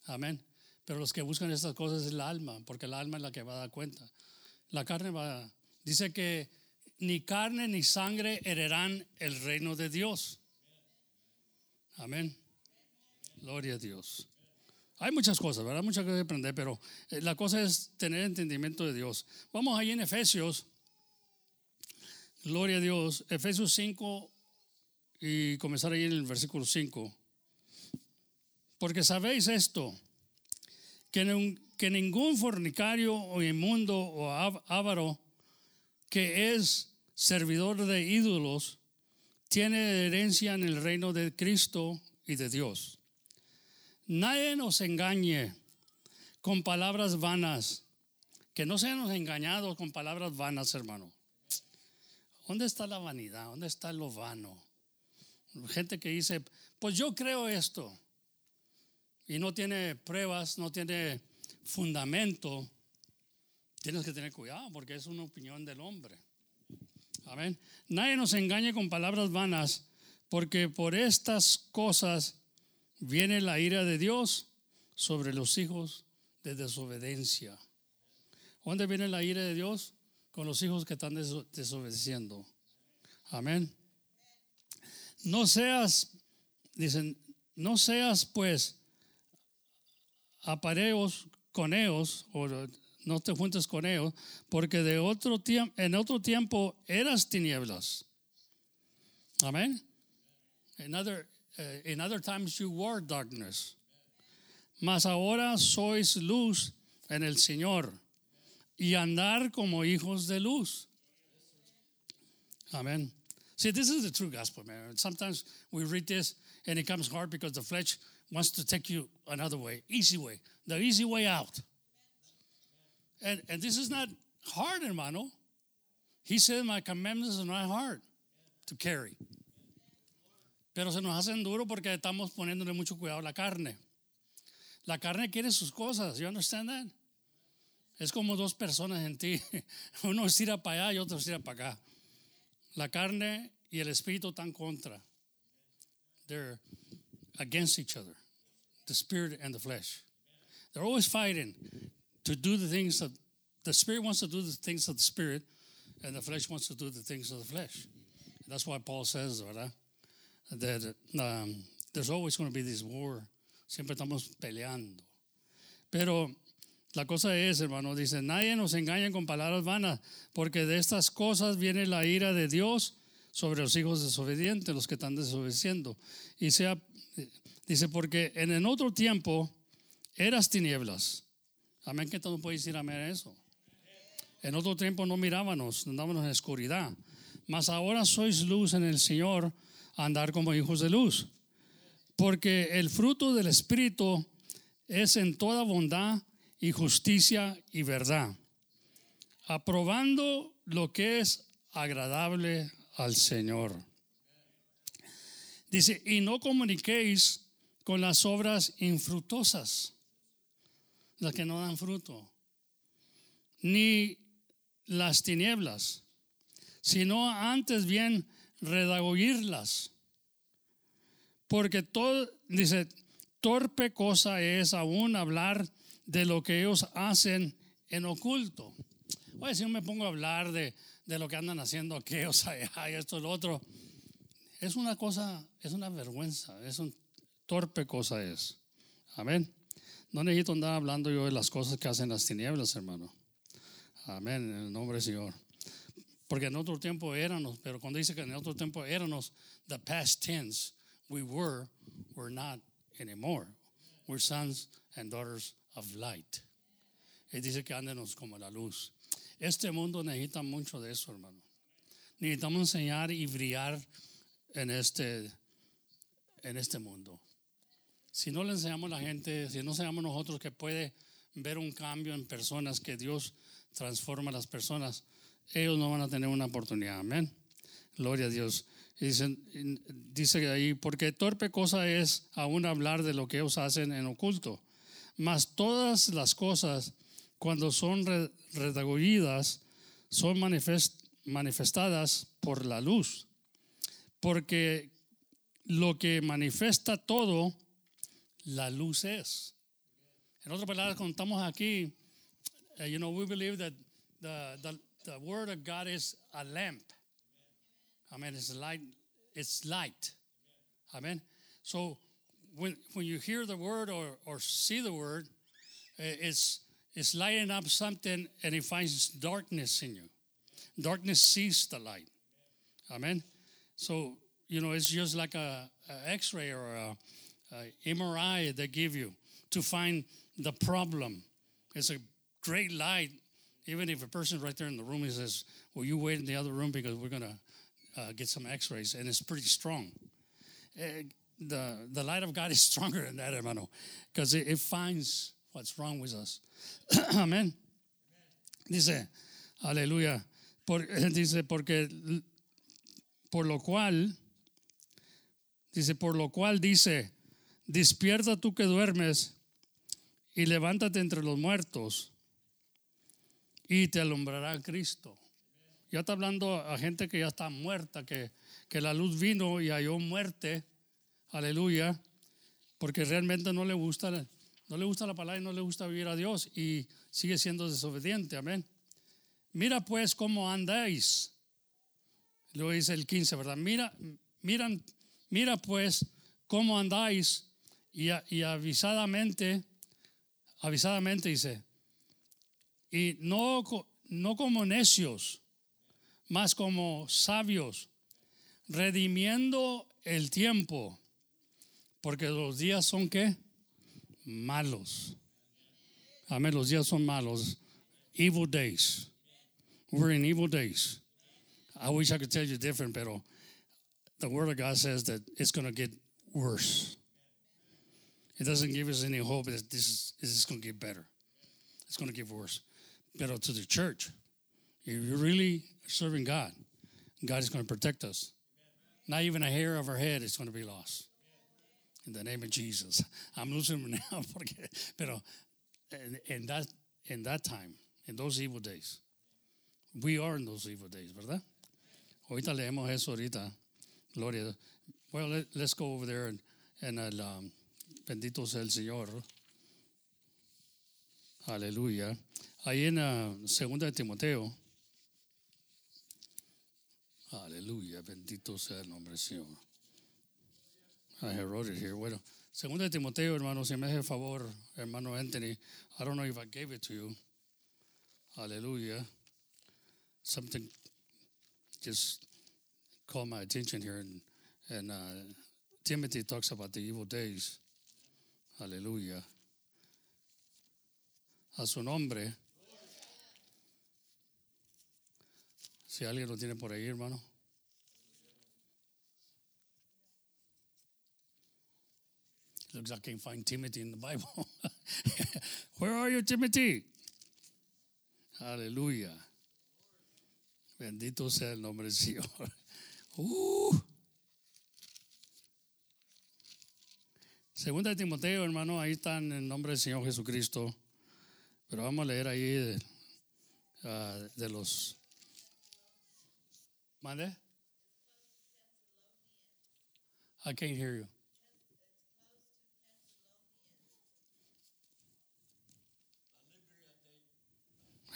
Amén. Pero los que buscan estas cosas es el alma, porque el alma es la que va a dar cuenta. La carne va, dice que ni carne ni sangre heredarán el reino de Dios. Amén. Gloria a Dios. Hay muchas cosas, ¿verdad? Muchas cosas que aprender, pero eh, la cosa es tener entendimiento de Dios. Vamos ahí en Efesios. Gloria a Dios. Efesios 5 y comenzar ahí en el versículo 5. Porque sabéis esto, que, ningún fornicario o inmundo o avaro que es servidor de ídolos tiene herencia en el reino de Cristo y de Dios. Nadie nos engañe con palabras vanas, que no seamos engañados con palabras vanas, hermano. ¿Dónde está la vanidad? ¿Dónde está lo vano? Gente que dice, pues yo creo esto, y no tiene pruebas, no tiene fundamento, tienes que tener cuidado porque es una opinión del hombre. Amén. Nadie nos engañe con palabras vanas, porque por estas cosas viene la ira de Dios sobre los hijos de desobediencia. ¿Dónde viene la ira de Dios? Con los hijos que están desobedeciendo. Amén. No seas, dicen, no seas pues apareos con ellos, o no te juntes con ellos, porque de otro tiempo, en otro tiempo eras tinieblas. Amén. In other, uh, in other times you were darkness. Mas ahora sois luz en el Señor y andar como hijos de luz. Amen. See, this is the true gospel, man. Sometimes we read this and it comes hard because the flesh wants to take you another way, easy way, the easy way out. And, and this is not hard, hermano. He said, My commandments are not hard to carry. Pero se nos hacen duro porque estamos poniéndole mucho cuidado a la carne. La carne quiere sus cosas, you understand that? Es como dos personas en ti. Uno estira para allá y otro estira para acá. La carne y el espíritu están contra. They're against each other, the spirit and the flesh. They're always fighting to do the things that the spirit wants to do the things of the spirit, and the flesh wants to do the things of the flesh. That's why Paul says. That um, there's always going to be this war. Siempre estamos peleando. Pero la cosa es, hermano, dice, nadie nos engaña con palabras vanas, porque de estas cosas viene la ira de Dios sobre los hijos desobedientes, los que están desobedeciendo. Y sea Dice, porque en el otro tiempo eras tinieblas. Amén, que todo puede decir amén a eso. En otro tiempo no mirábamos, andábamos en oscuridad. Mas ahora sois luz en el Señor, andar como hijos de luz. Porque el fruto del Espíritu es en toda bondad y justicia y verdad, aprobando lo que es agradable al Señor. Dice, y no comuniquéis con las obras infructuosas, las que no dan fruto, ni las tinieblas, sino antes bien redagoirlas. Porque todo, dice, torpe cosa es aún hablar de lo que ellos hacen en oculto. Oye, si yo me pongo a hablar de, de lo que andan haciendo aquellos allá y esto y lo otro, es una cosa, es una vergüenza, es un torpe cosa es. Amén. No necesito andar hablando yo de las cosas que hacen las tinieblas, hermano. Amén, en el nombre del Señor. Porque en otro tiempo éramos, pero cuando dice que en otro tiempo éramos, the past tense, we were, we're not anymore. We're sons and daughters of light. Y dice que andenos como la luz. Este mundo necesita mucho de eso, hermano. Necesitamos enseñar y brillar en este, en este mundo. Si no le enseñamos a la gente, si no enseñamos nosotros que puede ver un cambio en personas, que Dios transforma a las personas, ellos no van a tener una oportunidad. Amén. Gloria a Dios. dice, dice ahí, porque torpe cosa es aún hablar de lo que ellos hacen en oculto. Mas todas las cosas, cuando son redagollidas, son manifestadas por la luz. Porque lo que manifiesta todo la luz es. En otras palabras, cuando estamos aquí, uh, you know, we believe that the, the, the word of God is a lamp. Amen. It's light. It's light. Amen. So when when you hear the word or, or see the word, it's it's lighting up something and it finds darkness in you. Darkness sees the light. Amen. So you know, it's just like a, a X-ray or a uh, MRI they give you to find the problem. It's a great light. Even if a person right there in the room he says, "Well, you wait in the other room because we're gonna uh, get some X-rays," and it's pretty strong. Uh, the, the light of God is stronger than that, hermano, because it, it finds what's wrong with us. Amén. Dice, aleluya. Dice, porque por lo cual, dice, por lo cual dice, despierta tú que duermes y levántate entre los muertos y te alumbrará Cristo. Ya está hablando a gente que ya está muerta, que, que la luz vino y halló muerte, aleluya, porque realmente no le gusta, no le gusta la palabra y no le gusta vivir a Dios y sigue siendo desobediente, amén. Mira pues cómo andáis. Luego dice el 15, ¿verdad? Mira, miran, mira pues cómo andáis y, y avisadamente, avisadamente dice, y no, no como necios, más como sabios, redimiendo el tiempo, porque los días son qué? Malos. Amén, los días son malos. Evil days. We're in evil days. I wish I could tell you different, but the Word of God says that it's going to get worse. It doesn't give us any hope that this is, is going to get better. It's going to get worse. But to the church, if you're really serving God, God is going to protect us. Not even a hair of our head is going to be lost. In the name of Jesus. I'm losing them now, porque, pero in, that, in that time, in those evil days, we are in those evil days, ¿verdad? Ahorita leemos eso ahorita. Gloria. Well, let, us go over there and, and um, bendito sea el Señor. Aleluya. Ahí en uh, Segunda de Timoteo. Aleluya, bendito sea el nombre del Señor. I wrote it here. Bueno, Segunda de Timoteo, hermano, si me hace favor, hermano Anthony. I don't know if I gave it to you. Hallelujah. Something just caught my attention here, and, and uh, Timothy talks about the evil days. Hallelujah. A su nombre. Si alguien lo tiene por ahí, hermano. Looks like I can find Timothy in the Bible. Where are you, Timothy? Aleluya. Bendito sea el nombre del Señor. Uh. Segunda de Timoteo, hermano, ahí está en el nombre del Señor Jesucristo. Pero vamos a leer ahí de, uh, de los ¿Mande? I can't hear you.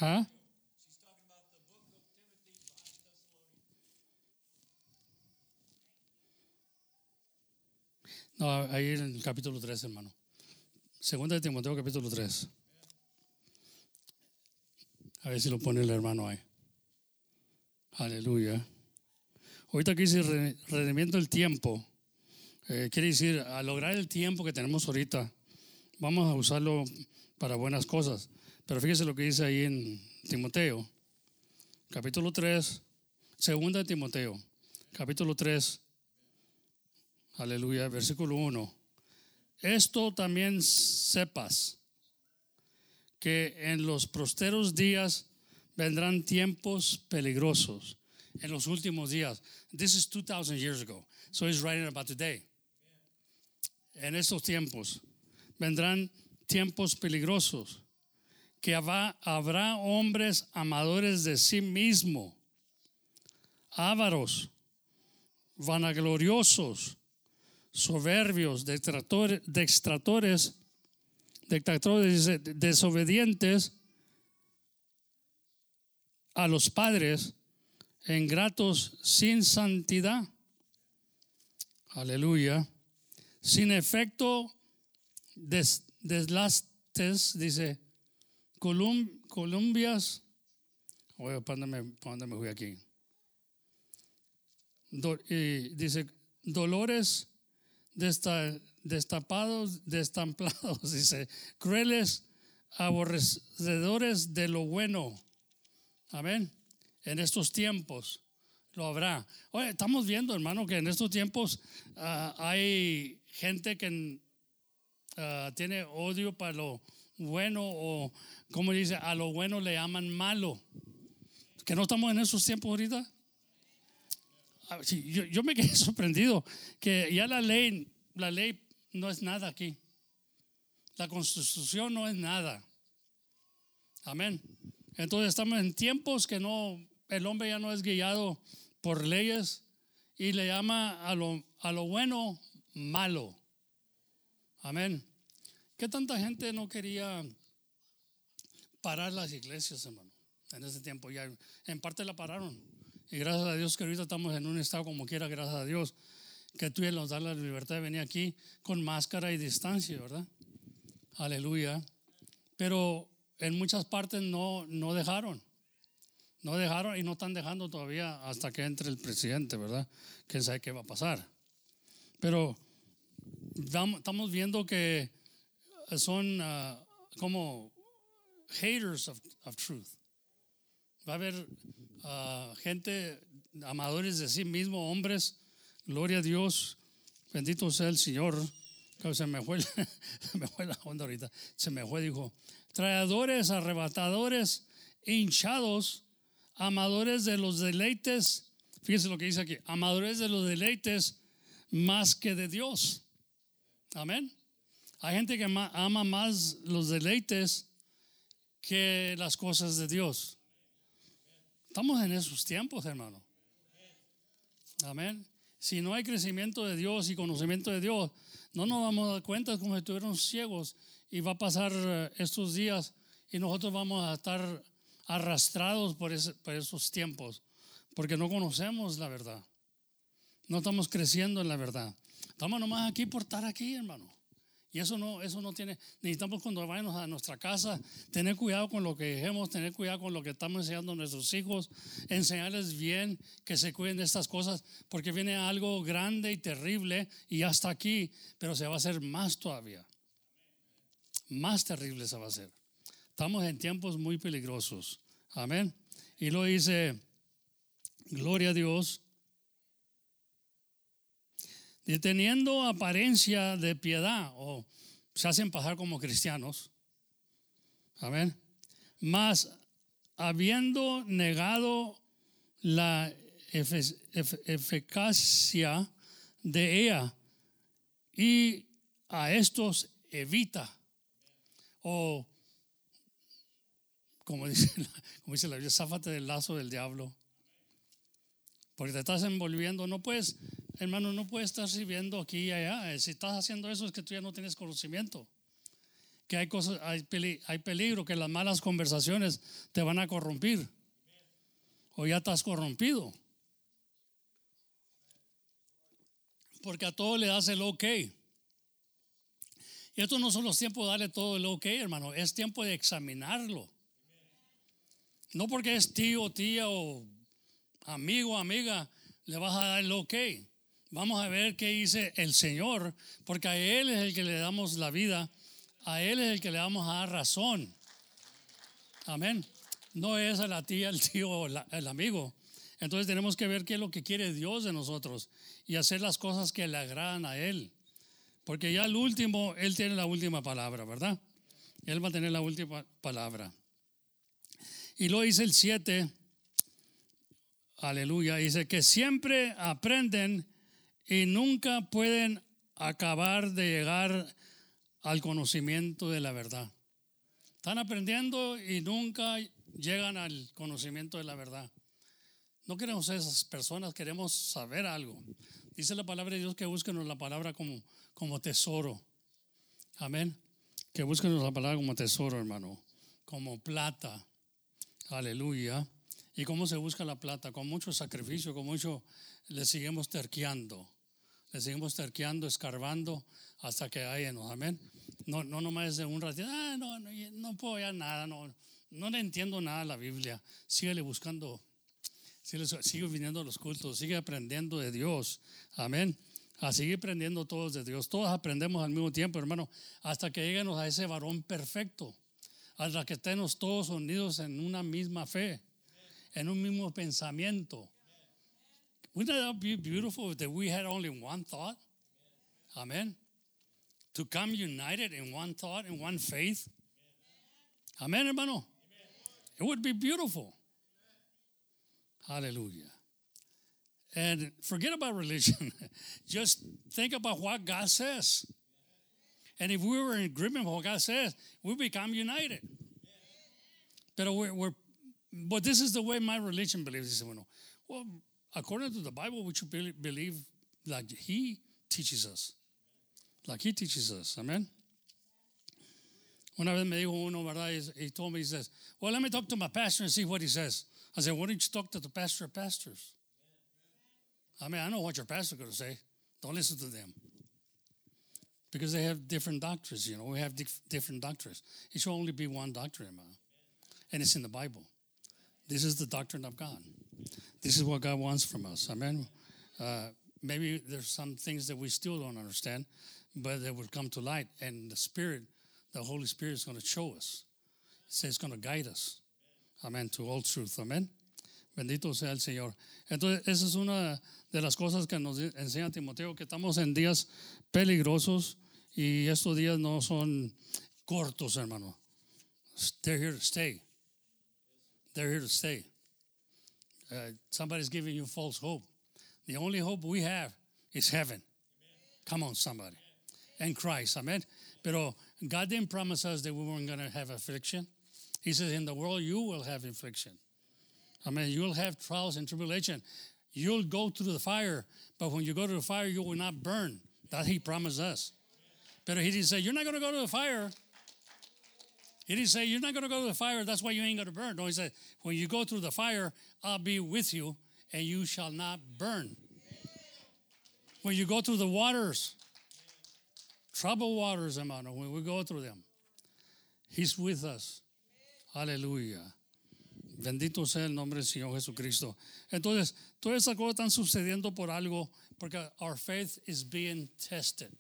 Huh? No, ahí en el capítulo 3, hermano. Segunda de Timoteo, capítulo 3. A ver si lo pone el hermano ahí. Aleluya. Ahorita que dice redimiendo el tiempo, eh, quiere decir, a lograr el tiempo que tenemos ahorita, vamos a usarlo para buenas cosas. Pero fíjese lo que dice ahí en Timoteo, capítulo 3, segunda Timoteo, capítulo 3, aleluya, versículo 1. Esto también sepas, que en los prosteros días vendrán tiempos peligrosos en los últimos días. This is 2000 years ago. So he's writing about today. En estos tiempos vendrán tiempos peligrosos que habrá, hombres amadores de sí mismo, ávaros, vanagloriosos, soberbios, dextratores, dictadores desobedientes a los padres ingratos sin santidad. Aleluya. Sin efecto des, deslastes, dice, colum, columbias. Oye, ¿para dónde aquí? y dice, dolores destapados, destamplados, dice, crueles, aborrecedores de lo bueno. Amén en estos tiempos lo habrá. Estamos viendo, hermano, que en estos tiempos ah, hay gente que ah, tiene odio para lo bueno o, como dice, a lo bueno le llaman malo. Que no estamos en esos tiempos ahorita. Ah, yo, yo, me quedé sorprendido que ya la ley, la ley no es nada aquí. La constitución no es nada. Amén. Entonces estamos en tiempos que no, el hombre ya no es guiado por leyes y le llama a lo, a lo bueno malo. Amén. ¿Qué tanta gente no quería parar las iglesias, hermano? En ese tiempo ya en parte la pararon. Y gracias a Dios que ahorita estamos en un estado como quiera, gracias a Dios, que tú nos da la libertad de venir aquí con máscara y distancia, ¿verdad? Aleluya. Pero en muchas partes no, no dejaron. No dejaron y no están dejando todavía hasta que entre el presidente, ¿verdad? Quién sabe qué va a pasar. Pero estamos viendo que son ah, como haters of, truth. Va a haber ah, gente, amadores de sí mismo, hombres, gloria a Dios, bendito sea el Señor. Se me fue, se me fue la onda ahorita, se me fue, dijo, traidores, arrebatadores, hinchados, amadores de los deleites. Fíjense lo que dice aquí, amadores de los deleites más que de Dios. Amén. Hay gente que ama más los deleites que las cosas de Dios. Estamos en esos tiempos, hermano. Amén. Si no hay crecimiento de Dios y conocimiento de Dios, no nos vamos a dar cuenta como si ciegos y va a pasar eh, estos días y nosotros vamos a estar arrastrados por, por esos tiempos, porque no conocemos la verdad. No estamos creciendo en la verdad. Estamos nomás aquí por estar aquí, hermano. Y eso no, eso no tiene, necesitamos cuando vayamos a nuestra casa, tener cuidado con lo que dejemos, tener cuidado con lo que estamos enseñando a nuestros hijos, enseñarles bien que se cuiden de estas cosas, porque viene algo grande y terrible y ya está aquí, pero se va a hacer más todavía más terrible se va a hacer. Estamos en tiempos muy peligrosos. Amén. Y lo dice, gloria a Dios, teniendo apariencia de piedad, o se hacen pasar como cristianos. Amén. Más habiendo negado la eficacia de ella y a estos evita o, como dice, como dice la Biblia, záfate del lazo del diablo. Porque te estás envolviendo, no puedes, hermano, no puedes estar sirviendo aquí y allá. Si estás haciendo eso es que tú ya no tienes conocimiento. Que hay cosas, hay, hay peligro, que las malas conversaciones te van a corrompir. O ya estás corrompido. Porque a todo le das el ok. Y estos no son los tiempos de darle todo el ok, hermano. Es tiempo de examinarlo. No porque es tío, tía o amigo, amiga, le vas a dar el ok. Vamos a ver qué dice el Señor, porque a Él es el que le damos la vida, a Él es el que le vamos a dar razón. Amén. No es a la tía, el tío o el amigo. Entonces tenemos que ver qué es lo que quiere Dios de nosotros y hacer las cosas que le agradan a Él. Porque ya el último, Él tiene la última palabra, ¿verdad? Él va a tener la última palabra. Y lo dice el 7, aleluya, dice que siempre aprenden y nunca pueden acabar de llegar al conocimiento de la verdad. Están aprendiendo y nunca llegan al conocimiento de la verdad. No queremos esas personas, queremos saber algo. Dice la palabra de Dios que búsquenos la palabra como como tesoro. Amén. Que busquen la palabra como tesoro, hermano. Como plata. Aleluya. ¿Y cómo se busca la plata? Con mucho sacrificio, con mucho... Le seguimos terqueando. Le seguimos terqueando, escarbando hasta que hayamos. Amén. No, no nomás de un ratito. Ah, no, no, no puedo ya nada. No, no le entiendo nada a la Biblia. Síguele buscando. sigue viniendo a los cultos. Sigue aprendiendo de Dios. Amén a seguir aprendiendo todos de Dios. Todos aprendemos al mismo tiempo, hermano, hasta que lleguemos a ese varón perfecto, hasta que estemos todos unidos en una misma fe, en un mismo pensamiento. Wouldn't that be beautiful that we had only one thought? Amen. To come united in one thought, in one faith. Amen, hermano. It would be beautiful. Hallelujah. And forget about religion. Just think about what God says. And if we were in agreement with what God says, we become united. But we're, we're but this is the way my religion believes. Well, according to the Bible, we should believe like He teaches us. Like He teaches us. Amen. Una vez me dijo uno, ¿verdad? He told me, he says, Well, let me talk to my pastor and see what he says. I said, Why don't you talk to the pastor of pastors? I mean, I know what your pastor's going to say. Don't listen to them. Because they have different doctrines, you know. We have dif- different doctrines. It should only be one doctrine, man. And it's in the Bible. This is the doctrine of God. This is what God wants from us. Amen. Uh, maybe there's some things that we still don't understand, but they will come to light. And the Spirit, the Holy Spirit, is going to show us. Says it's going to guide us. Amén. To all truth. Amén. Bendito sea el Señor. Entonces, esa es una de las cosas que nos enseña Timoteo, que estamos en días peligrosos y estos días no son cortos, hermano. They're here to stay. They're here to stay. Uh, somebody's giving you false hope. The only hope we have is heaven. Come on, somebody. And Christ. Amen. Pero God didn't promise us that we weren't going to have affliction. He says, In the world you will have affliction. I mean, you'll have trials and tribulation. You'll go through the fire, but when you go to the fire, you will not burn. That he promised us. But he didn't say, You're not going to go to the fire. He didn't say, You're not going to go to the fire, that's why you ain't going to burn. No, he said, When you go through the fire, I'll be with you, and you shall not burn. When you go through the waters, trouble waters, hermano, when we go through them, He's with us. Aleluya. Bendito sea el nombre del Señor Jesucristo. Entonces, todas esas cosas están sucediendo por algo, porque our faith is being tested.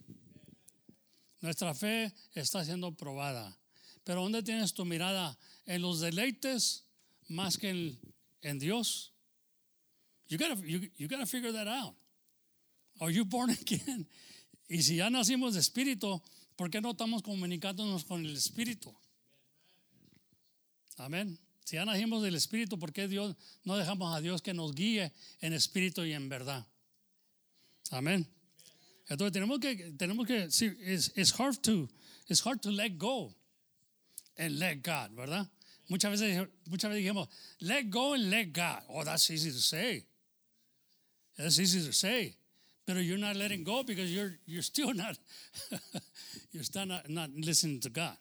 Nuestra fe está siendo probada. Pero ¿dónde tienes tu mirada? ¿En los deleites más que en, en Dios? You gotta, you, you gotta figure that out. Are you born again? Y si ya nacimos de espíritu, ¿por qué no estamos comunicándonos con el espíritu? Amén. Si ya nacimos del Espíritu, ¿por qué Dios no dejamos a Dios que nos guíe en espíritu y en verdad? Amén. Entonces tenemos que, tenemos que, sí, it's, it's, hard to, it's hard to let go and let God, ¿verdad? Muchas veces, muchas veces dijimos, let go and let God. Oh, that's easy to say. That's easy to say. But you're not letting go because you're, you're still not, you're still not, not listening to God.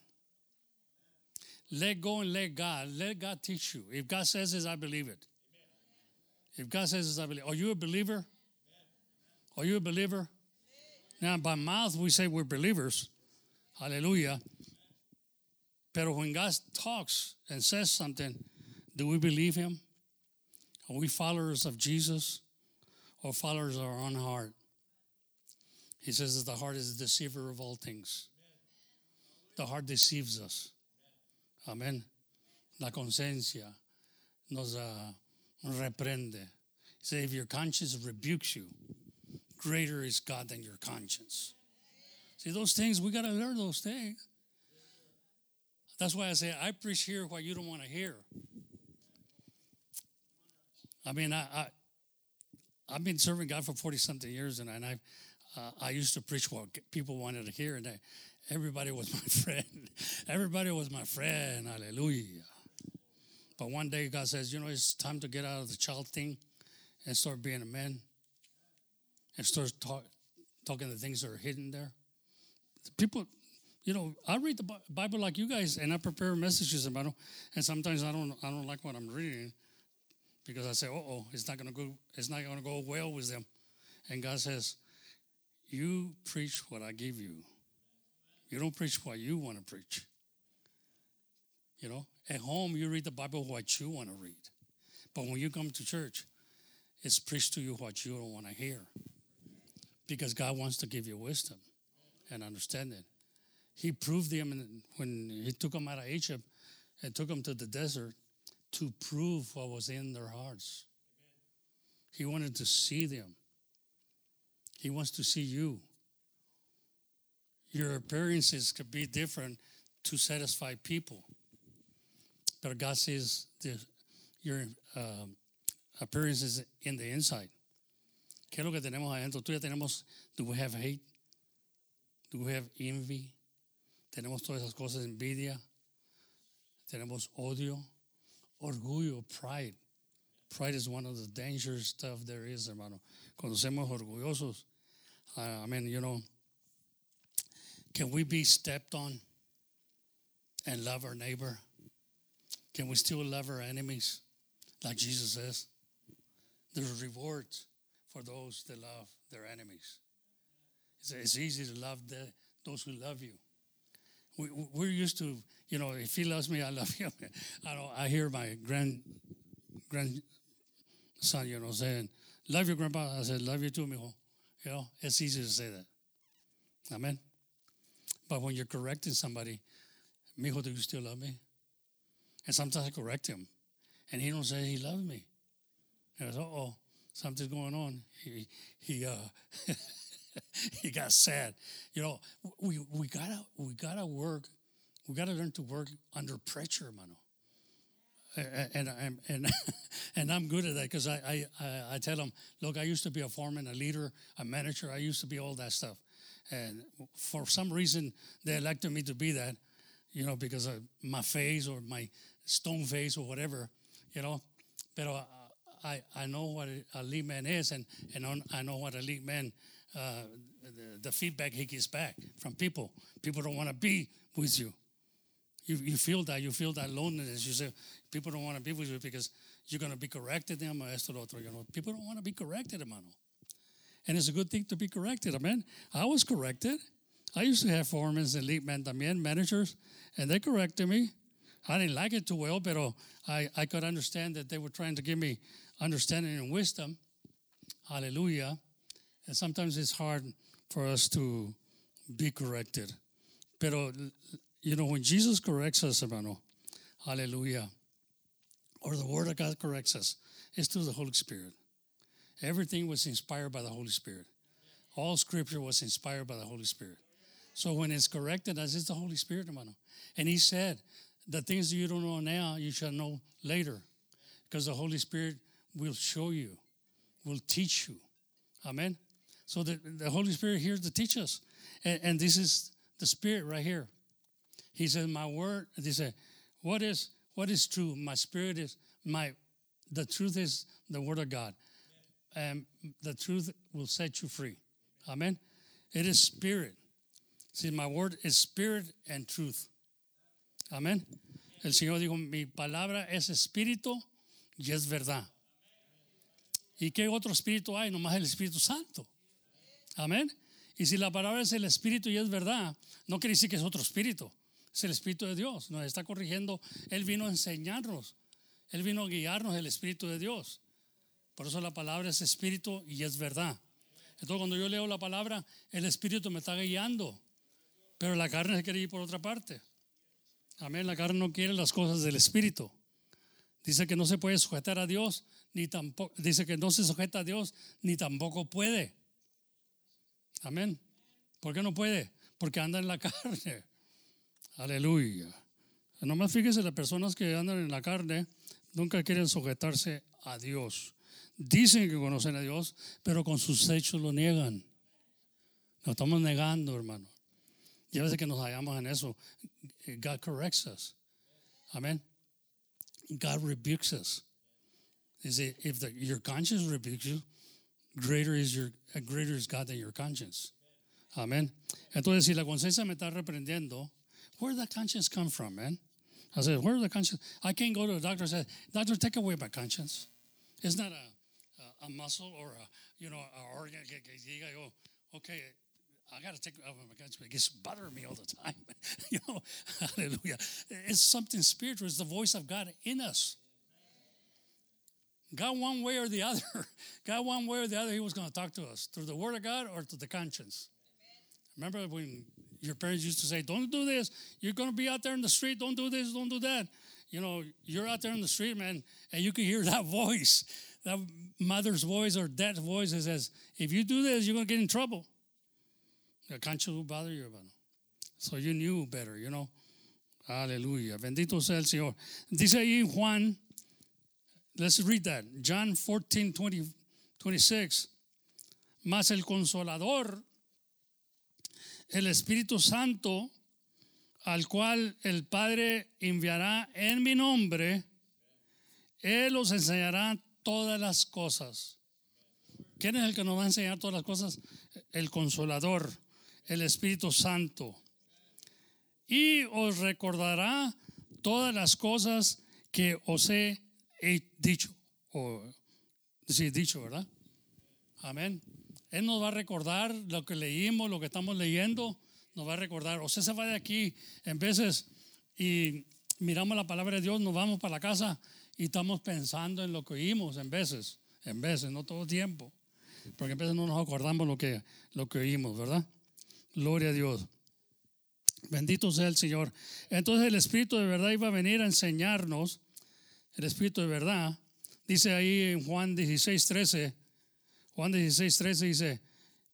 Let go and let God. Let God teach you. If God says this, I believe it. If God says this, I believe. Are you a believer? Are you a believer? Now, by mouth, we say we're believers. Hallelujah. But when God talks and says something, do we believe Him? Are we followers of Jesus or followers of our own heart? He says that the heart is the deceiver of all things. The heart deceives us. Amén. La conciencia nos uh, reprende. Say, if your conscience rebukes you, greater is God than your conscience. See, those things, we got to learn those things. That's why I say, I preach here what you don't want to hear. I mean, I, I, I've been serving God for 40 something years, and, and I, uh, I used to preach what people wanted to hear, and I, everybody was my friend. Everybody was my friend. Hallelujah. But one day God says, you know, it's time to get out of the child thing and start being a man and start talk, talking the things that are hidden there. People, you know, I read the Bible like you guys, and I prepare messages about it. And sometimes I don't, I don't like what I'm reading because I say, "Oh, oh, it's not gonna go, it's not gonna go well with them." And God says, "You preach what I give you." You don't preach what you want to preach. You know, at home you read the Bible what you want to read. But when you come to church, it's preached to you what you don't want to hear. Because God wants to give you wisdom and understanding. He proved them when He took them out of Egypt and took them to the desert to prove what was in their hearts. He wanted to see them. He wants to see you. Your appearances could be different to satisfy people. But God sees the, your um, appearances in the inside. ¿Qué es lo que tenemos adentro? Tú ya tenemos, do we have hate? Do we have envy? Tenemos todas esas cosas, envidia. Tenemos odio, orgullo, pride. Pride is one of the dangerous stuff there is, hermano. Cuando somos orgullosos, uh, I mean, you know, can we be stepped on and love our neighbor? Can we still love our enemies like Jesus says? There's rewards for those that love their enemies. It's, it's easy to love the, those who love you. We, we're used to, you know, if he loves me, I love him. I don't. I hear my grand grandson, you know, saying, "Love your grandpa." I said, "Love you too, mijo." You know, it's easy to say that. Amen. But when you're correcting somebody, mijo, do you still love me? And sometimes I correct him, and he don't say he loves me. And I said, "Oh, something's going on." He he uh, he got sad. You know, we we gotta we gotta work. We gotta learn to work under pressure, mano. And and and and I'm good at that because I, I I tell them, look, I used to be a foreman, a leader, a manager. I used to be all that stuff, and for some reason they elected me to be that, you know, because of my face or my stone face or whatever, you know. But uh, I I know what a lead man is, and and I know what a lead man uh, the, feedback he gets back from people. People don't want to be with you. You, you feel that. You feel that loneliness. You say, people don't want to be with you because you're going to be corrected them or esto lo otro. You know, people don't want to be corrected, hermano. And it's a good thing to be corrected, amen. I was corrected. I used to have foremen and lead men también, managers, and they corrected me. I didn't like it too well, but I, I could understand that they were trying to give me understanding and wisdom. Hallelujah. And sometimes it's hard for us to be corrected. Pero, you know, when Jesus corrects us, hermano, hallelujah, or the Word of God corrects us, it's through the Holy Spirit. Everything was inspired by the Holy Spirit. All scripture was inspired by the Holy Spirit. So when it's corrected us, it's the Holy Spirit, hermano. And he said, the things that you don't know now, you shall know later. Because the Holy Spirit will show you, will teach you. Amen. So the, the Holy Spirit here to teach us. And, and this is the Spirit right here. He said, My word, he said, What is what is true? My spirit is my the truth is the word of God. And the truth will set you free. Amen. It is spirit. See, my word is spirit and truth. Amén. El Señor dijo, mi palabra es espíritu y es verdad. ¿Y qué otro espíritu hay? Nomás el Espíritu Santo. Amén. Y si la palabra es el Espíritu y es verdad, no quiere decir que es otro Espíritu. Es el Espíritu de Dios. Nos está corrigiendo. Él vino a enseñarnos. Él vino a guiarnos el Espíritu de Dios. Por eso la palabra es Espíritu y es verdad. Entonces cuando yo leo la palabra, el Espíritu me está guiando. Pero la carne se quiere ir por otra parte. Amén. La carne no quiere las cosas del Espíritu. Dice que no se puede sujetar a Dios, ni tampoco, dice que no se sujeta a Dios, ni tampoco puede. Amén. ¿Por qué no puede? Porque anda en la carne. Aleluya. Nomás fíjese, las personas que andan en la carne nunca quieren sujetarse a Dios. Dicen que conocen a Dios, pero con sus hechos lo niegan. Lo estamos negando, hermano. Y a veces que nos hallamos en eso, God corrects us. Amén. God rebukes us. Dice, if the, your conscience rebukes you, greater is your uh, greater is God than your conscience. Amen. Entonces, si la conciencia me está reprendiendo, where did that conscience come from, man? I said, where did the conscience? I can't go to a doctor and say, doctor, take away my conscience. It's not a, a, a muscle or a, you know, an organ. You go, okay, I got to take away my conscience. It gets bothering me all the time. you know, hallelujah. It's something spiritual. It's the voice of God in us. God, one way or the other, God, one way or the other, He was going to talk to us through the Word of God or through the conscience. Remember when your parents used to say, don't do this. You're going to be out there in the street. Don't do this. Don't do that. You know, you're out there in the street, man, and you can hear that voice, that mother's voice or dad's voice that says, if you do this, you're going to get in trouble. Can't you bother you about it? So you knew better, you know. Aleluya. Bendito sea el Señor. Dice ahí Juan, let's read that. John 14, 20, 26. Mas el consolador, el Espíritu Santo, al cual el Padre enviará en mi nombre, Él os enseñará todas las cosas. ¿Quién es el que nos va a enseñar todas las cosas? El consolador, el Espíritu Santo. Y os recordará todas las cosas que os he dicho. O, sí, dicho, ¿verdad? Amén. Él nos va a recordar lo que leímos, lo que estamos leyendo, nos va a recordar. Usted se va de aquí en veces y miramos la palabra de Dios, nos vamos para la casa y estamos pensando en lo que oímos en veces, en veces, no todo tiempo, porque en veces no nos acordamos lo que, lo que oímos, ¿verdad? Gloria a Dios. Bendito sea el Señor. Entonces el Espíritu de verdad iba a venir a enseñarnos, el Espíritu de verdad, dice ahí en Juan 16, 13, Juan 16, 13 dice,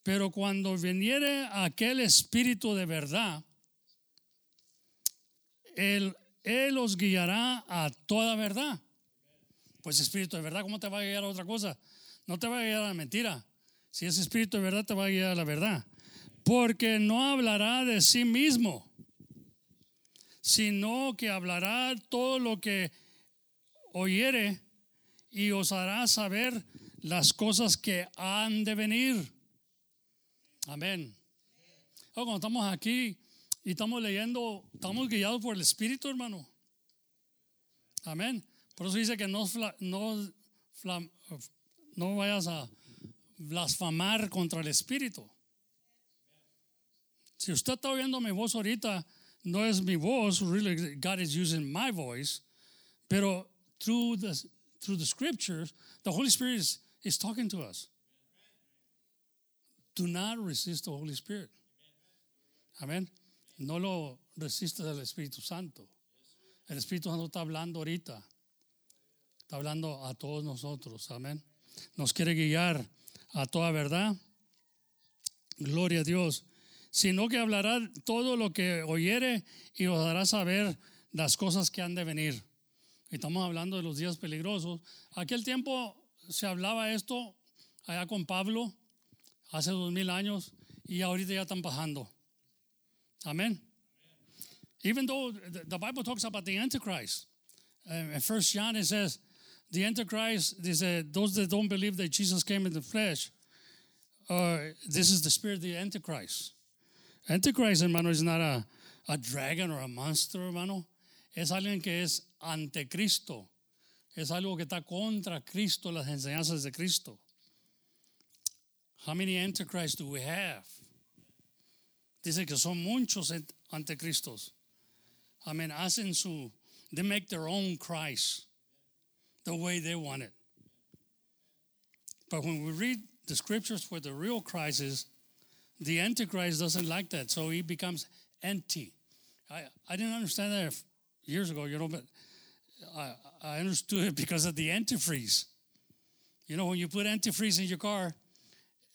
pero cuando viniere aquel Espíritu de verdad, Él, él os guiará a toda verdad. Pues Espíritu de verdad, ¿cómo te va a guiar a otra cosa? No te va a guiar a la mentira. Si es Espíritu de verdad, te va a guiar a la verdad. Porque no hablará de sí mismo, sino que hablará todo lo que oyere y os hará saber las cosas que han de venir. Amén. Oh, cuando estamos aquí y estamos leyendo, estamos guiados por el Espíritu, hermano. Amén. Por eso dice que no, no, no vayas a blasfamar contra el Espíritu. Si usted está oyendo mi voz ahorita, no es mi voz, really God is using my voice, pero through the, through the scriptures, the Holy Spirit is is talking to us. Do not resist the Holy Spirit. Amén. No lo resistas al Espíritu Santo. El Espíritu Santo está hablando ahorita. Está hablando a todos nosotros. Amén. Nos quiere guiar a toda verdad. Gloria a Dios. Sino que hablará todo lo que oyere y os dará saber las cosas que han de venir. Estamos hablando de los días peligrosos. Aquel tiempo se hablaba esto allá con Pablo hace dos mil años y ahorita ya están bajando. Amén. Even though the Bible talks about the Antichrist, in First John it says the Antichrist. Said those that don't believe that Jesus came in the flesh. Uh, this is the spirit of the Antichrist. Antichrist, hermano, is not a, a dragon or a monster, hermano. Es alguien que es antecristo. es algo que está contra Cristo, las enseñanzas de Cristo. How many antichrists do we have? Dice que son muchos anticristos. I mean, hacen su, they make their own Christ the way they want it. But when we read the scriptures for the real Christ is, the Antichrist doesn't like that, so he becomes anti. I, I didn't understand that years ago, you know, but I, I understood it because of the antifreeze. You know, when you put antifreeze in your car,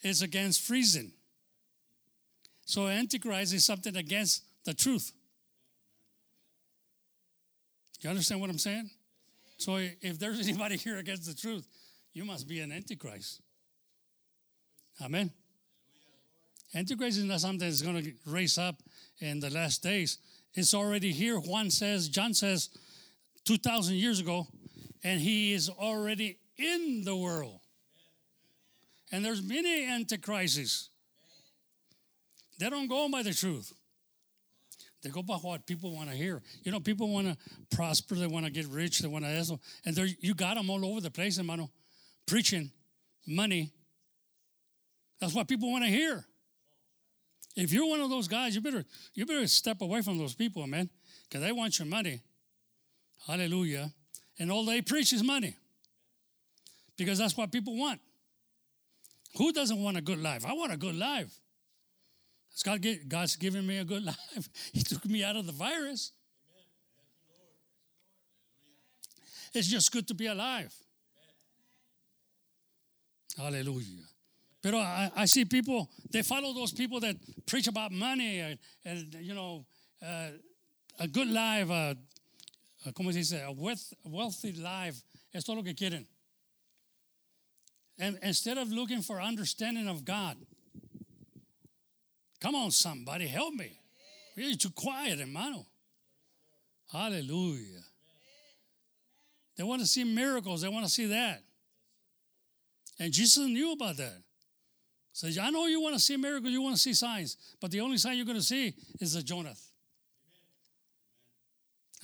it's against freezing. So antichrist is something against the truth. You understand what I'm saying? So if there's anybody here against the truth, you must be an antichrist. Amen. Antichrist is not something that's going to raise up in the last days. It's already here. Juan says, John says, 2,000 years ago, and he is already in the world. And there's many antichrists. They don't go by the truth. They go by what people want to hear. You know, people want to prosper. They want to get rich. They want to. And there, you got them all over the place, hermano, preaching money. That's what people want to hear. If you're one of those guys, you better you better step away from those people, man, because they want your money. Hallelujah. And all they preach is money because that's what people want. Who doesn't want a good life? I want a good life. God, God's given me a good life. He took me out of the virus. It's just good to be alive. Hallelujah. But I, I, see people, they follow those people that preach about money and, and you know, uh, a good life, Ah, ¿cómo se dice? A wealth, wealthy life. Es todo lo que quieren. And instead of looking for understanding of God, come on, somebody, help me. Really too quiet, hermano. Hallelujah. They want to see miracles. They want to see that. And Jesus knew about that. Says, I know you want to see miracles, you want to see signs, but the only sign you're going to see is the Jonah.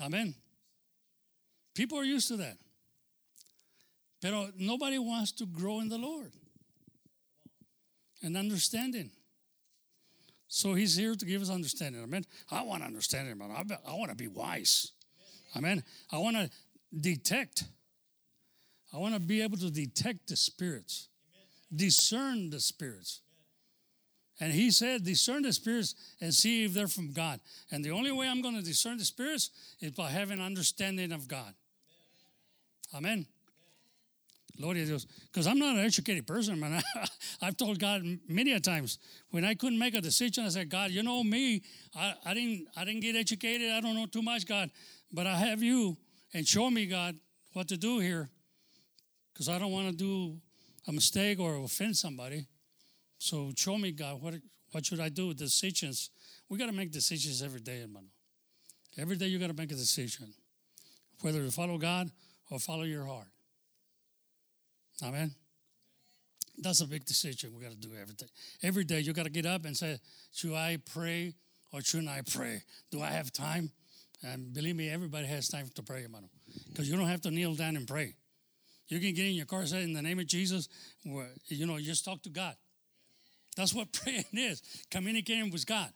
Amen. People are used to that. But nobody wants to grow in the Lord and understanding. So he's here to give us understanding. Amen. I want understanding, man. I, I want to be wise. Amen. I want to detect. I want to be able to detect the spirits, discern the spirits. And he said, discern the spirits and see if they're from God. And the only way I'm going to discern the spirits is by having understanding of God. Amen. Gloria Dios. Because I'm not an educated person, man. I've told God many a times when I couldn't make a decision, I said, God, you know me. I, I didn't I didn't get educated. I don't know too much, God. But I have you and show me, God, what to do here. Because I don't want to do a mistake or offend somebody. So show me, God, what, what should I do? With decisions. We got to make decisions every day, hermano. Every day you got to make a decision, whether to follow God or follow your heart. Amen. That's a big decision we got to do everything. Every day you got to get up and say, should I pray or shouldn't I pray? Do I have time? And believe me, everybody has time to pray, hermano. Because you don't have to kneel down and pray. You can get in your car and say, in the name of Jesus, you know, just talk to God. That's what praying is communicating with God.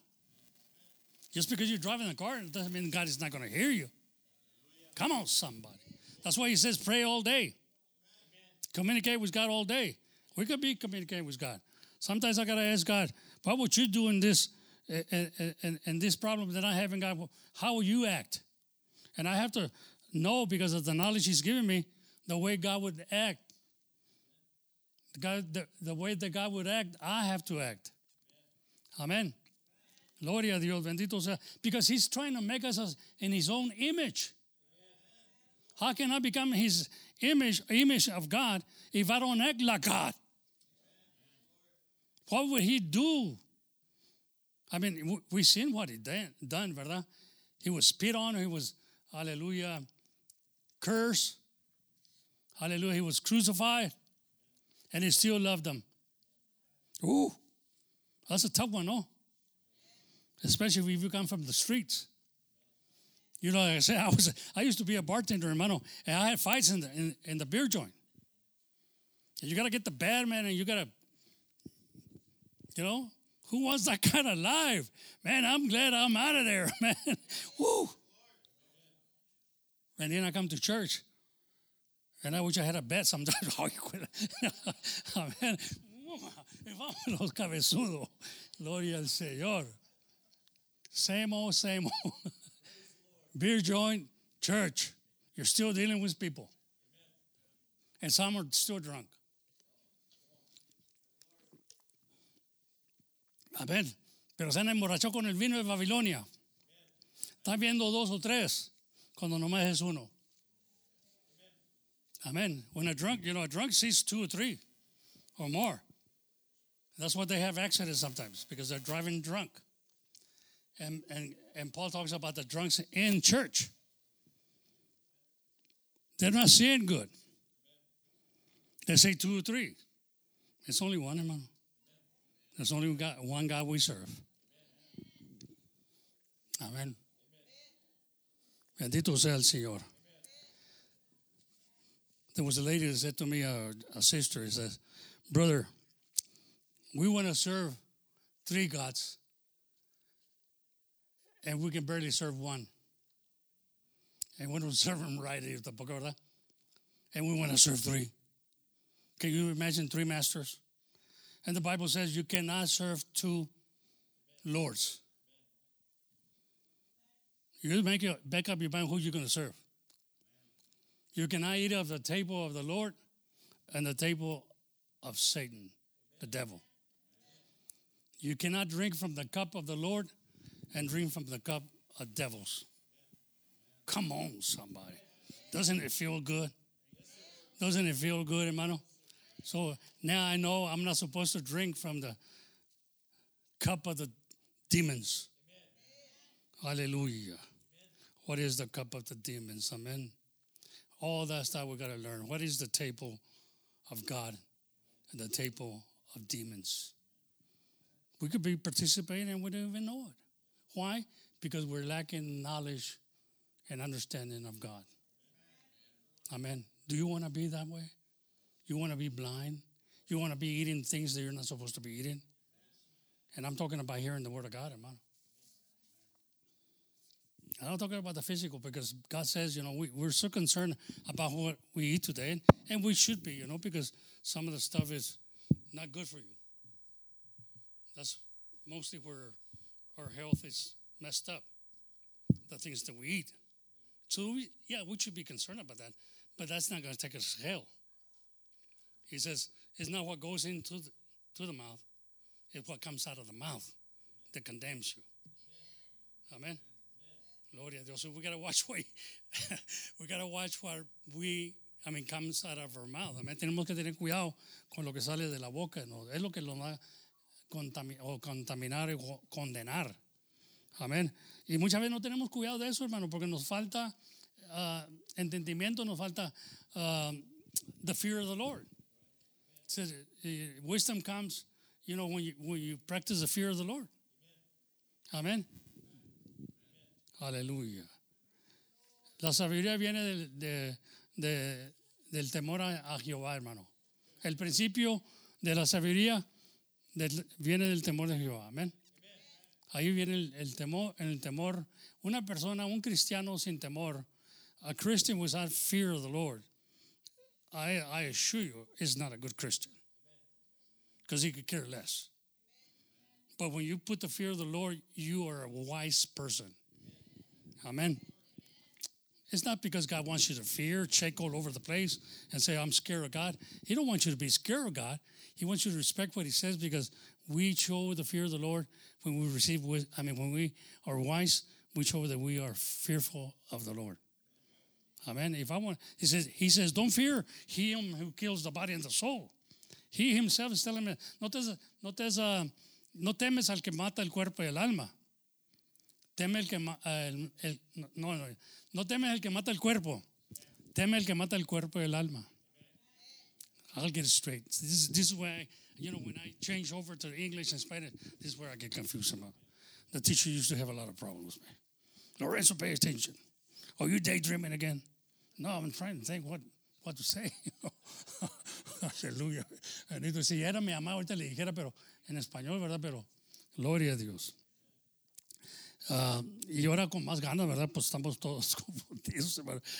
Just because you're driving the car doesn't mean God is not going to hear you. Come on, somebody. That's why he says pray all day. Communicate with God all day. We could be communicating with God. Sometimes I got to ask God, what would you do in this and, and, and this problem that I have in God? How will you act? And I have to know because of the knowledge He's given me the way God would act God, the, the way that God would act, I have to act. Amen. Gloria a Dios, bendito sea. Because He's trying to make us in His own image. How can I become His image, image of God, if I don't act like God? What would He do? I mean, we've seen what He done, done, verdad? He was spit on, He was, hallelujah, cursed. Hallelujah, He was crucified and he still loved them. Ooh, that's a tough one, no? Especially if you come from the streets. You know, like I said, I was I used to be a bartender, hermano, and I had fights in the in, in the beer joint. And you gotta get the bad man and you gotta, you know, who wants that kind of life? Man, I'm glad I'm out of there, man. Woo. And then I come to church and I wish I had a bet sometimes. Amén. Vámonos, cabezudo. Gloria al Señor. Same old, same old. Beer joint, church. You're still dealing with people. And some are still drunk. Amén. Pero se han emborrachado con el vino de Babilonia. Están viendo dos o tres cuando nomás es uno. Amen. When a drunk, you know, a drunk sees two or three or more. That's what they have accidents sometimes because they're driving drunk. And, and, and Paul talks about the drunks in church. They're not seeing good. They say two or three. It's only one, hermano. There's only one God we serve. Amen. Bendito sea el Señor. There was a lady that said to me, uh, a sister, he says, Brother, we want to serve three gods, and we can barely serve one. And we don't serve them right, at the pagoda. and we want to serve three. Can you imagine three masters? And the Bible says you cannot serve two lords. You make your back up your mind who you're going to serve. You cannot eat of the table of the Lord and the table of Satan, the devil. You cannot drink from the cup of the Lord and drink from the cup of devils. Come on, somebody. Doesn't it feel good? Doesn't it feel good, hermano? So now I know I'm not supposed to drink from the cup of the demons. Hallelujah. What is the cup of the demons? Amen. All that stuff we got to learn. What is the table of God and the table of demons? We could be participating and we don't even know it. Why? Because we're lacking knowledge and understanding of God. Amen. Do you want to be that way? You want to be blind? You want to be eating things that you're not supposed to be eating? And I'm talking about hearing the word of God, hermano. I'm not talking about the physical because God says, you know, we, we're so concerned about what we eat today, and, and we should be, you know, because some of the stuff is not good for you. That's mostly where our health is messed up, the things that we eat. So, we, yeah, we should be concerned about that, but that's not going to take us to hell. He says, it's not what goes into the, to the mouth, it's what comes out of the mouth that condemns you. Amen. Gloria a Dios. So we gotta watch what we gotta watch what we I mean comes out of our mouth. Amén. Tenemos que tener cuidado con lo que sale de la boca. ¿no? Es lo que lo a o contaminar o condenar. Amén. Y muchas veces no tenemos cuidado de eso, hermano, porque nos falta uh, entendimiento, nos falta uh, the fear of the Lord. Uh, wisdom comes, you know, when you, when you practice the fear of the Lord. Amén. Aleluya. La sabiduría viene del, de, de, del temor a, a, Jehová, hermano. El principio de la sabiduría del, viene del temor de Jehová. Amén. Ahí viene el, el, temor, el temor. Una persona, un cristiano sin temor, a Christian without fear of the Lord, I, I assure you, is not a good Christian. Because he could care less. But when you put the fear of the Lord, you are a wise person. Amen. It's not because God wants you to fear, shake all over the place, and say, I'm scared of God. He don't want you to be scared of God. He wants you to respect what he says because we show the fear of the Lord when we receive, I mean, when we are wise, we show that we are fearful of the Lord. Amen. If I want, he says, he says, don't fear him who kills the body and the soul. He himself is telling me, no, te, no, te, no temes al que mata el cuerpo y el alma. Teme el que el, el, no, no, no temes el que mata el cuerpo. Teme el que mata el cuerpo y el alma. I'll get it straight. This is, this is where, I, you know, when I change over to English and Spanish, this is where I get confused about. The teacher used to have a lot of problems with me. Lorenzo, pay attention. Are you daydreaming again? No, I'm trying to think what, what to say. Aleluya. Bendito. Si era mi mamá, ahorita le dijera, pero en español, ¿verdad? Pero gloria a Dios. Uh, y ahora con más ganas, ¿verdad? Pues estamos todos confundidos.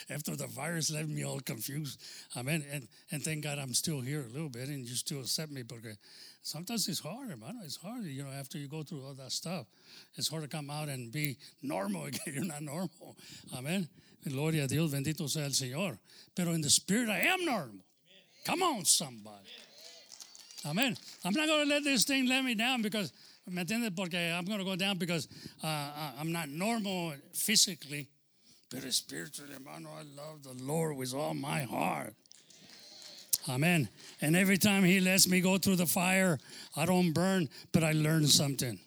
After the virus left me all confused. Amen. And, and thank God I'm still here a little bit and you still accept me porque sometimes it's hard, hermano. It's hard, you know, after you go through all that stuff. It's hard to come out and be normal again. You're not normal. Amen. Gloria a Dios, bendito sea el Señor. Pero in the spirit, I am normal. Come on, somebody. Amen. I'm not going to let this thing let me down because ¿Me entiendes? Porque I'm going to go down because uh, I'm not normal physically, but spiritually, hermano, I love the Lord with all my heart. Amen. And every time He lets me go through the fire, I don't burn, but I learn something.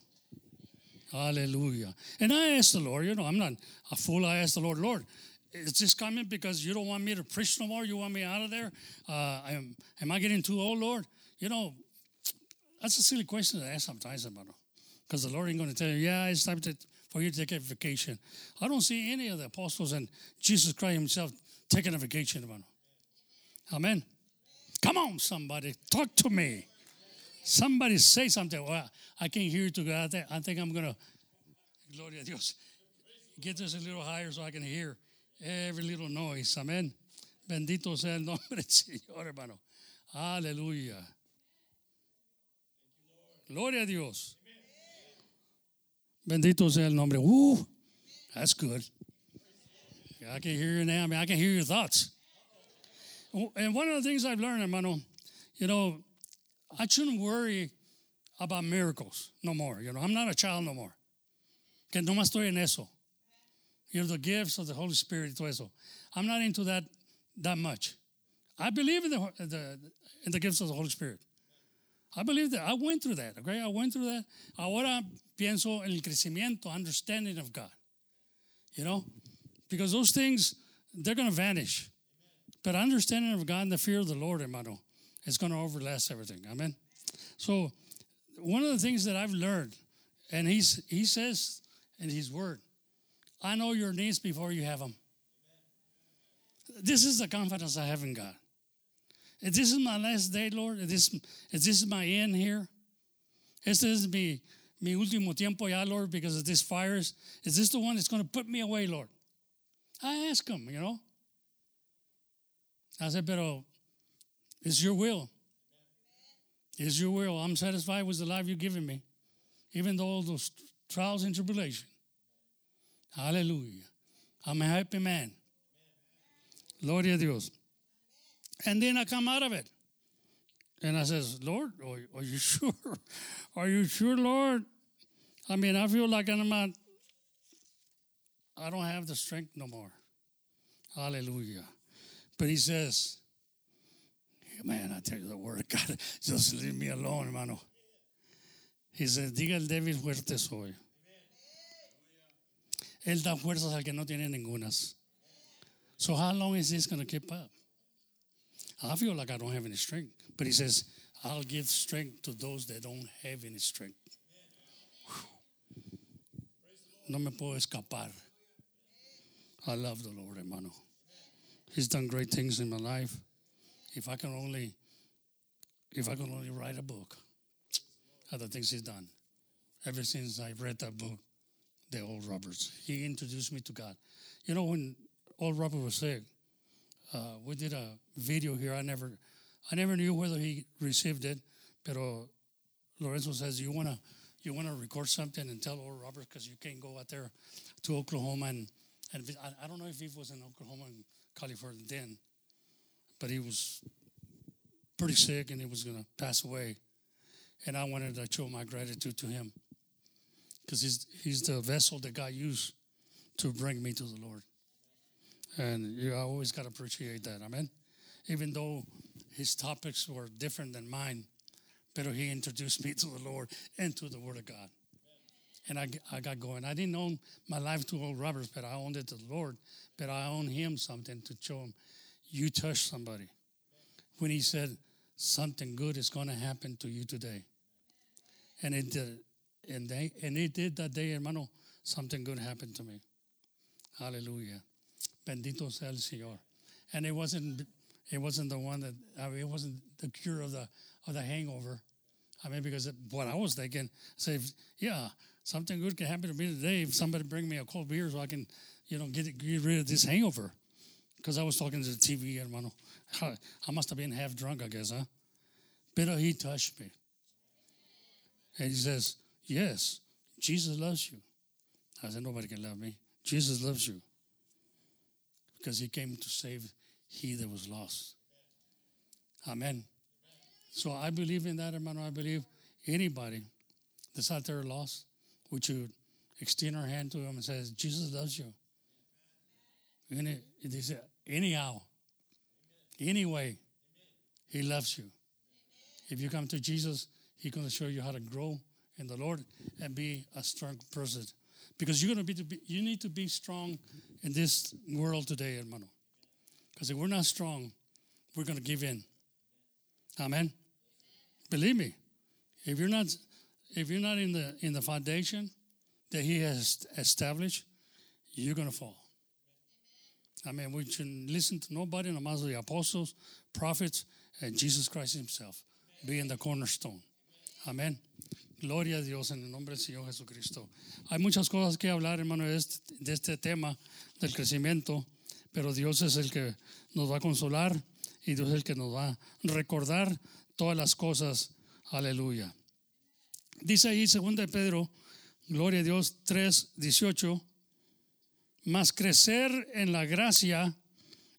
Hallelujah. And I asked the Lord, you know, I'm not a fool. I asked the Lord, Lord, is this coming because you don't want me to preach no more? You want me out of there? Uh, am, am I getting too old, Lord? You know, that's a silly question to ask sometimes, hermano. Because the Lord ain't going to tell you, yeah, it's time to, for you to take a vacation. I don't see any of the apostles and Jesus Christ himself taking a vacation, hermano. Amen. Come on, somebody. Talk to me. Somebody say something. Well, I can't hear you think, I think I'm going to, gloria a Dios, get this a little higher so I can hear every little noise. Amen. Bendito sea el nombre del Señor, hermano. Aleluya. Gloria a Dios. Bendito sea el nombre. Ooh, that's good. I can hear you now. I mean, I can hear your thoughts. And one of the things I've learned, hermano, you know, I shouldn't worry about miracles no more. You know, I'm not a child no more. Que no más estoy en eso. You know, the gifts of the Holy Spirit todo eso. I'm not into that that much. I believe in the, the in the gifts of the Holy Spirit. I believe that. I went through that, okay? I went through that. Ahora pienso en el crecimiento, understanding of God. You know? Because those things, they're going to vanish. But understanding of God and the fear of the Lord, hermano, is going to overlast everything. Amen? So, one of the things that I've learned, and he's, he says in his word, I know your needs before you have them. This is the confidence I have in God. If this is my last day, Lord, if this, if this is my end here, este es mi, mi último tiempo ya, Lord, because of this fires, is this the one that's going to put me away, Lord? I ask him, you know. I said, pero it's your will. It's your will. I'm satisfied with the life you've given me, even though all those trials and tribulation. Hallelujah. I'm a happy man. Gloria a Dios. And then I come out of it. And I says, Lord, are, you sure? Are you sure, Lord? I mean, I feel like I'm not, I don't have the strength no more. Hallelujah. But he says, man, I tell you the word of God, just leave me alone, hermano. He says, diga el débil fuerte soy. Él da fuerzas al que no tiene ningunas. So how long is this going to keep up? I feel like I don't have any strength. But he says, I'll give strength to those that don't have any strength. No me puedo escapar. I love the Lord, hermano. He's done great things in my life. If I can only, if I can only write a book of the things he's done. Ever since I read that book, The Oral Roberts, he introduced me to God. You know, when Oral Robert was sick, uh, we did a video here. I never, I never knew whether he received it, pero Lorenzo says you wanna, you wanna record something and tell Oral Robert because you can't go out there to Oklahoma and, and I, I don't know if he was in Oklahoma and California then, but he was pretty sick and he was gonna pass away, and I wanted to show my gratitude to him because he's he's the vessel that God used to bring me to the Lord. And you always got to appreciate that. Amen. Even though his topics were different than mine, but he introduced me to the Lord and to the Word of God. And I, I got going. I didn't own my life to Oral Roberts, but I owned it to the Lord. But I owned him something to show him, you touched somebody. When he said, something good is going to happen to you today. And it did. And, they, and it did that day, hermano, something good happened to me. Hallelujah. Bendito sea el Señor. And it wasn't it wasn't the one that I mean, it wasn't the cure of the of the hangover. I mean, because it, what I was thinking, say, yeah, something good can happen to me today if somebody bring me a cold beer so I can, you know, get get rid of this hangover. Because I was talking to the TV, hermano. I must have been half drunk, I guess, huh? But he touched me. And he says, Yes, Jesus loves you. I said, Nobody can love me. Jesus loves you because he came to save he that was lost. Amen. So I believe in that, hermano. I believe anybody that's out there lost, we should extend our hand to him and says, Jesus loves you. It, it is anyhow, anyway, he loves you. If you come to Jesus, he's going to show you how to grow in the Lord and be a strong person. Because you're going to be, you need to be strong in this world today, hermano. Because if we're not strong, we're going to give in. Amen. Believe me, if you're not, if you're not in the in the foundation that He has established, you're going to fall. I mean, we shouldn't listen to nobody, no más the apostles, prophets, and Jesus Christ Himself being the cornerstone. Amen. Gloria a Dios en el nombre del Señor Jesucristo. Hay muchas cosas que hablar, hermano, de este, de este, tema del crecimiento, pero Dios es el que nos va a consolar y Dios es el que nos va a recordar todas las cosas. Aleluya. Dice ahí, 2 Pedro Gloria a Dios 3, 18. Más crecer en la gracia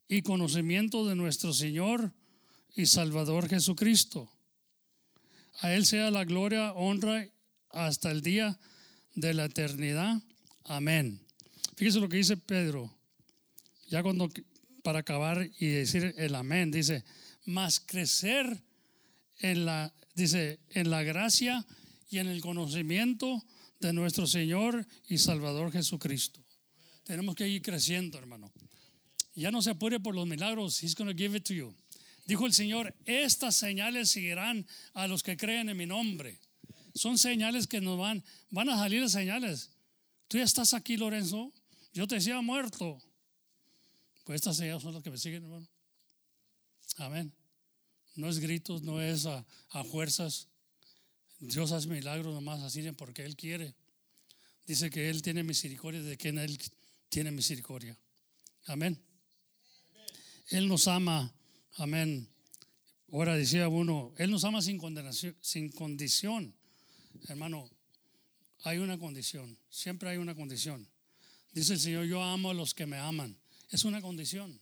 y conocimiento de nuestro Señor y Salvador Jesucristo. A Él sea la gloria, honra hasta el día de la eternidad. Amén. Fíjese lo que dice Pedro. Ya cuando, para acabar y decir el amén, dice, más crecer en la, dice, en la gracia y en el conocimiento de nuestro Señor y Salvador Jesucristo. Tenemos que ir creciendo, hermano. Ya no se apure por los milagros. He's going to give it to you. Dijo el Señor, estas señales seguirán a los que creen en mi nombre. Son señales que nos van, van a salir señales. Tú ya estás aquí, Lorenzo. Yo te decía muerto. Pues estas señales son las que me siguen, hermano. Amén. No es gritos, no es a, fuerzas. Dios hace milagros nomás así porque Él quiere. Dice que Él tiene misericordia de quien Él tiene misericordia. Amén. Él nos ama. Amén. Ahora decía uno, Él nos ama sin, condenación, sin condición. Hermano, hay una condición. Siempre hay una condición. Dice el Señor, yo amo a los que me aman. Es una condición.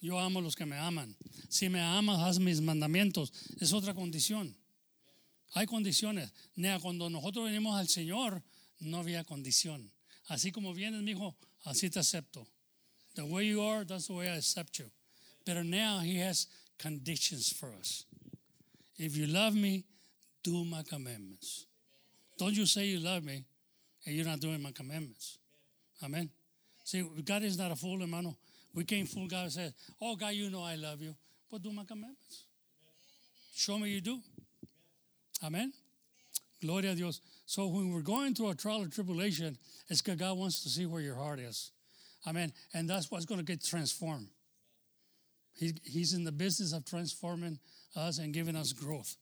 Yo amo a los que me aman. Si me amas, haz mis mandamientos. Es otra condición. Hay condiciones. Nea, cuando nosotros venimos al Señor, no había condición. Así como vienes, mi hijo, así te acepto. The way you are, that's the way I accept you. But now He has conditions for us. If you love me, do my commandments. Don't you say you love me and you're not doing my commandments. Amen. See, God is not a fool, hermano. We can't fool God and say, Oh, God, you know I love you. But do my commandments. Show me you do. Amen. Gloria a Dios. So when we're going through a trial or tribulation, it's because God wants to see where your heart is. Amen. And that's what's going to get transformed. He, he's in the business of transforming us and giving us growth.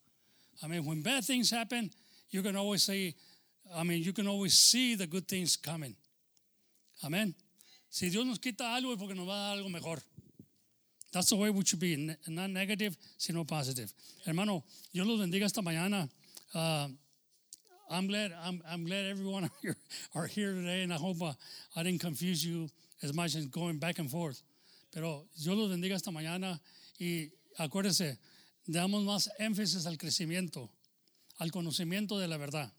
I mean, when bad things happen, you can always say, I mean, you can always see the good things coming. Amen. Si Dios nos quita algo es porque nos va a dar algo mejor. That's the way we should be, not negative, sino positive. Hermano, yo los bendiga esta mañana. Uh, I'm glad I'm, I'm glad everyone here are here today, and I hope uh, I didn't confuse you as much as going back and forth. Pero yo los bendiga esta mañana y acuérdense, damos más énfasis al crecimiento, al conocimiento de la verdad.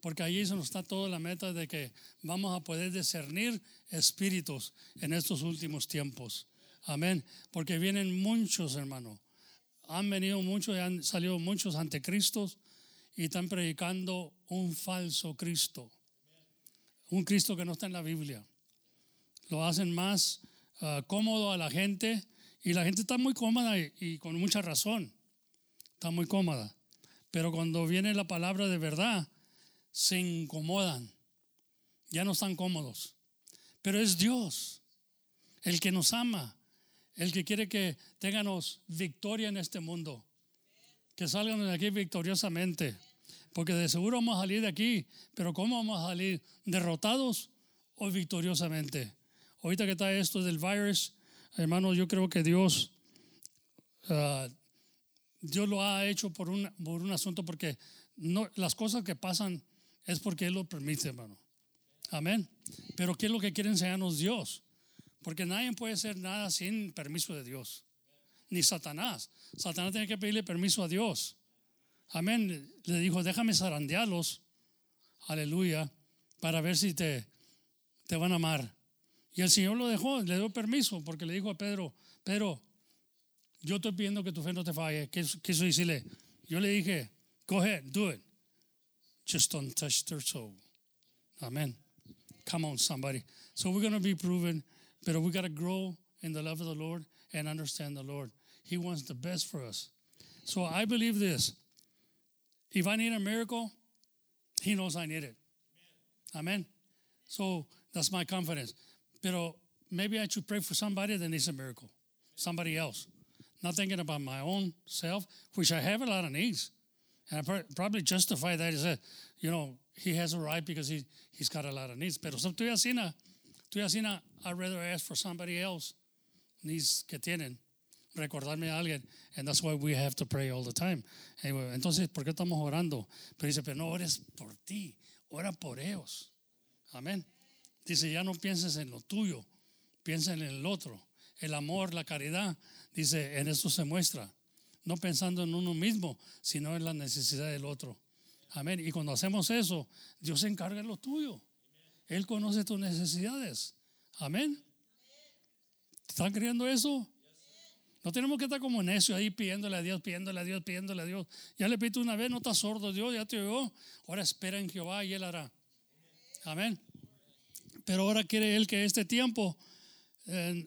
Porque ahí se nos está toda la meta de que vamos a poder discernir espíritus en estos últimos tiempos. Amén. Porque vienen muchos, hermanos. Han venido muchos y han salido muchos anticristos y están predicando un falso Cristo. Un Cristo que no está en la Biblia. Lo hacen más uh, cómodo a la gente y la gente está muy cómoda y, con mucha razón. Está muy cómoda. Pero cuando viene la palabra de verdad, se incomodan. Ya no están cómodos. Pero es Dios el que nos ama, el que quiere que tengamos victoria en este mundo. Que salgan de aquí victoriosamente. Porque de seguro vamos a salir de aquí, pero ¿cómo vamos a salir? ¿Derrotados o victoriosamente? Ahorita que está esto del virus, hermano, yo creo que Dios, uh, Dios lo ha hecho por un, por un asunto, porque no, las cosas que pasan es porque Él lo permite, hermano. Amén. Pero ¿qué es lo que quiere enseñarnos Dios? Porque nadie puede hacer nada sin permiso de Dios. Ni Satanás. Satanás tiene que pedirle permiso a Dios. Amén. Le dijo, déjame zarandearlos. Aleluya. Para ver si te, te van a amar. Y el Señor lo dejó, le dio permiso, porque le dijo a Pedro, Pedro, yo estoy pidiendo que tu fe no te falle. Quiso decirle, yo le dije, go ahead, do it. Just don't touch their soul. Amen. Come on, somebody. So we're going to be proven, but we got to grow in the love of the Lord and understand the Lord. He wants the best for us. So I believe this. If I need a miracle, He knows I need it. Amen. So that's my confidence. Pero maybe I should pray for somebody that needs a miracle, somebody else. Not thinking about my own self, which I have a lot of needs. And I probably justify that. He said, you know, he has a right because he, he's got a lot of needs. Pero estoy así, estoy así, I'd rather ask for somebody else needs que tienen recordarme a alguien. And that's why we have to pray all the time. Anyway, entonces, ¿por qué estamos orando? Pero dice, pero no ores por ti, ora por ellos. Amén. Dice, ya no pienses en lo tuyo, piensa en el otro. El amor, la caridad, dice, en esto se muestra. No pensando en uno mismo, sino en la necesidad del otro. Amén. Y cuando hacemos eso, Dios se encarga de lo tuyo. Él conoce tus necesidades. Amén. ¿Están creyendo eso? No tenemos que estar como necio ahí pidiéndole a Dios, pidiéndole a Dios, pidiéndole a Dios. Ya le pido una vez, no estás sordo, Dios ya te oyó. Ahora espera en Jehová y Él hará. Amén. Pero ahora quiere Él que este tiempo,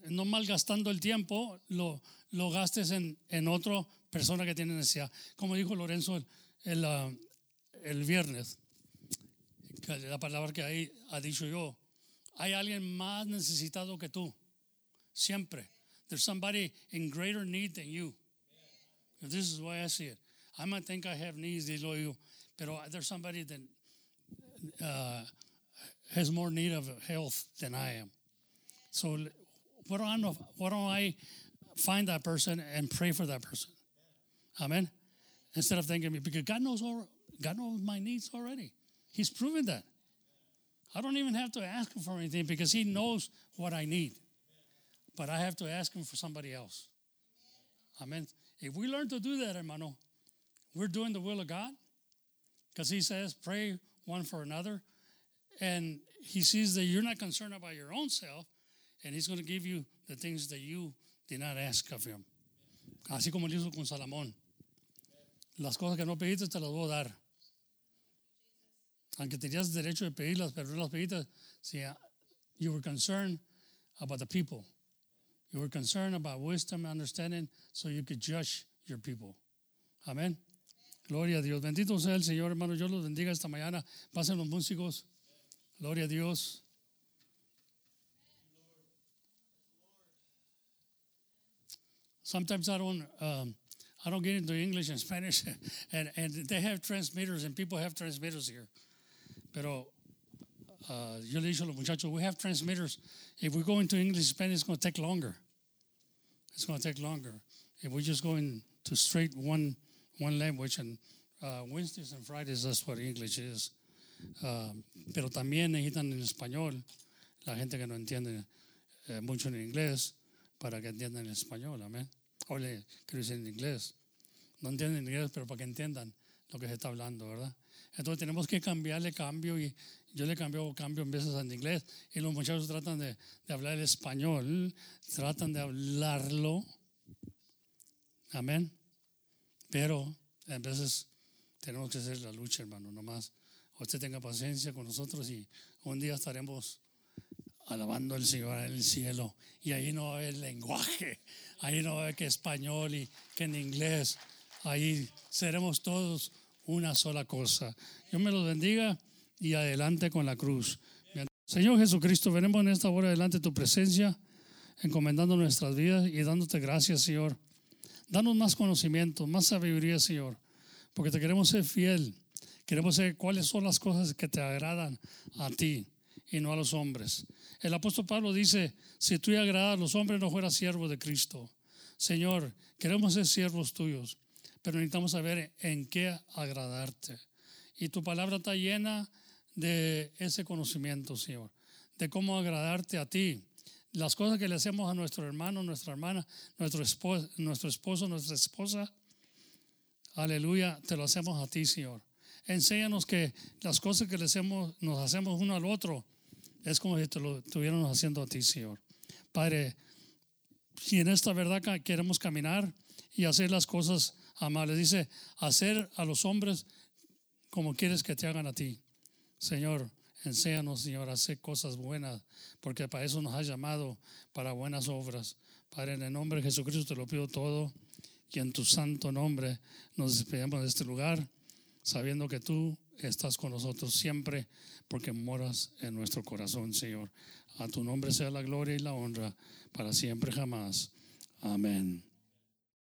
no malgastando el tiempo, lo, lo gastes en, en otra persona que tiene necesidad. Como dijo Lorenzo el, el, ah, viernes, la palabra que ahí ha dicho yo, hay alguien más necesitado que tú. Siempre. There's somebody in greater need than you. This is why I see it. I might think I have needs, digo yo, pero there's somebody that uh, has more need of health than I am. So why don't, I know, why don't I find that person and pray for that person? Amen. Instead of thinking, because God knows all, God knows my needs already. He's proven that. I don't even have to ask him for anything because he knows what I need. But I have to ask him for somebody else. Amen. If we learn to do that, hermano, we're doing the will of God. Because he says, pray one for another. And he sees that you're not concerned about your own self, and he's going to give you the things that you did not ask of him. Así como lo hizo con Salomón. Las cosas que no pediste te las voy a dar. Aunque tenías derecho de pedirlas, pero no las pediste. See, uh, you were concerned about the people. You were concerned about wisdom and understanding so you could judge your people. Amén. Gloria a Dios. Bendito sea el Señor, hermano. Yo los bendiga esta mañana. Pasen los músicos. Gloria a Dios. Sometimes I don't, um, I don't get into English and Spanish, and, and they have transmitters, and people have transmitters here. Pero uh, yo le dicho a los muchachos, we have transmitters. If we go into English Spanish, it's going to take longer. It's going to take longer. If we just go into straight one one language, and uh, Wednesdays and Fridays, that's what English is. Uh, pero también necesitan en español la gente que no entiende eh, mucho en inglés para que entiendan el español, amén. O le quiero decir en inglés. No entienden inglés, pero para que entiendan lo que se está hablando, ¿verdad? Entonces tenemos que cambiarle cambio y yo le cambio cambio en veces en inglés y los muchachos tratan de, de hablar el español, tratan de hablarlo, amén. Pero a veces tenemos que hacer la lucha, hermano, nomás. Usted tenga paciencia con nosotros y un día estaremos alabando al Señor en el cielo. Y ahí no va a haber lenguaje, ahí no va a haber que español y que en inglés. Ahí seremos todos una sola cosa. Dios me los bendiga y adelante con la cruz. Señor Jesucristo, venimos en esta hora delante de tu presencia, encomendando nuestras vidas y dándote gracias, Señor. Danos más conocimiento, más sabiduría, Señor, porque te queremos ser fiel. Queremos saber cuáles son las cosas que te agradan a ti y no a los hombres. El apóstol Pablo dice, si tú agradas a los hombres, no fueras siervo de Cristo. Señor, queremos ser siervos tuyos, pero necesitamos saber en qué agradarte. Y tu palabra está llena de ese conocimiento, Señor, de cómo agradarte a ti. Las cosas que le hacemos a nuestro hermano, nuestra hermana, nuestro esposo, nuestro esposo, nuestra esposa, aleluya, te lo hacemos a ti, Señor. Enséñanos que las cosas que le hacemos, nos hacemos uno al otro es como si te lo estuviéramos haciendo a ti, Señor. Padre, si en esta verdad queremos caminar y hacer las cosas amables, dice, hacer a los hombres como quieres que te hagan a ti. Señor, enséñanos, Señor, a hacer cosas buenas, porque para eso nos has llamado, para buenas obras. Padre, en el nombre de Jesucristo te lo pido todo y en tu santo nombre nos despedimos de este lugar, sabiendo que tú estás con nosotros siempre, porque moras en nuestro corazón, Señor. A tu nombre sea la gloria y la honra para siempre jamás. Amén.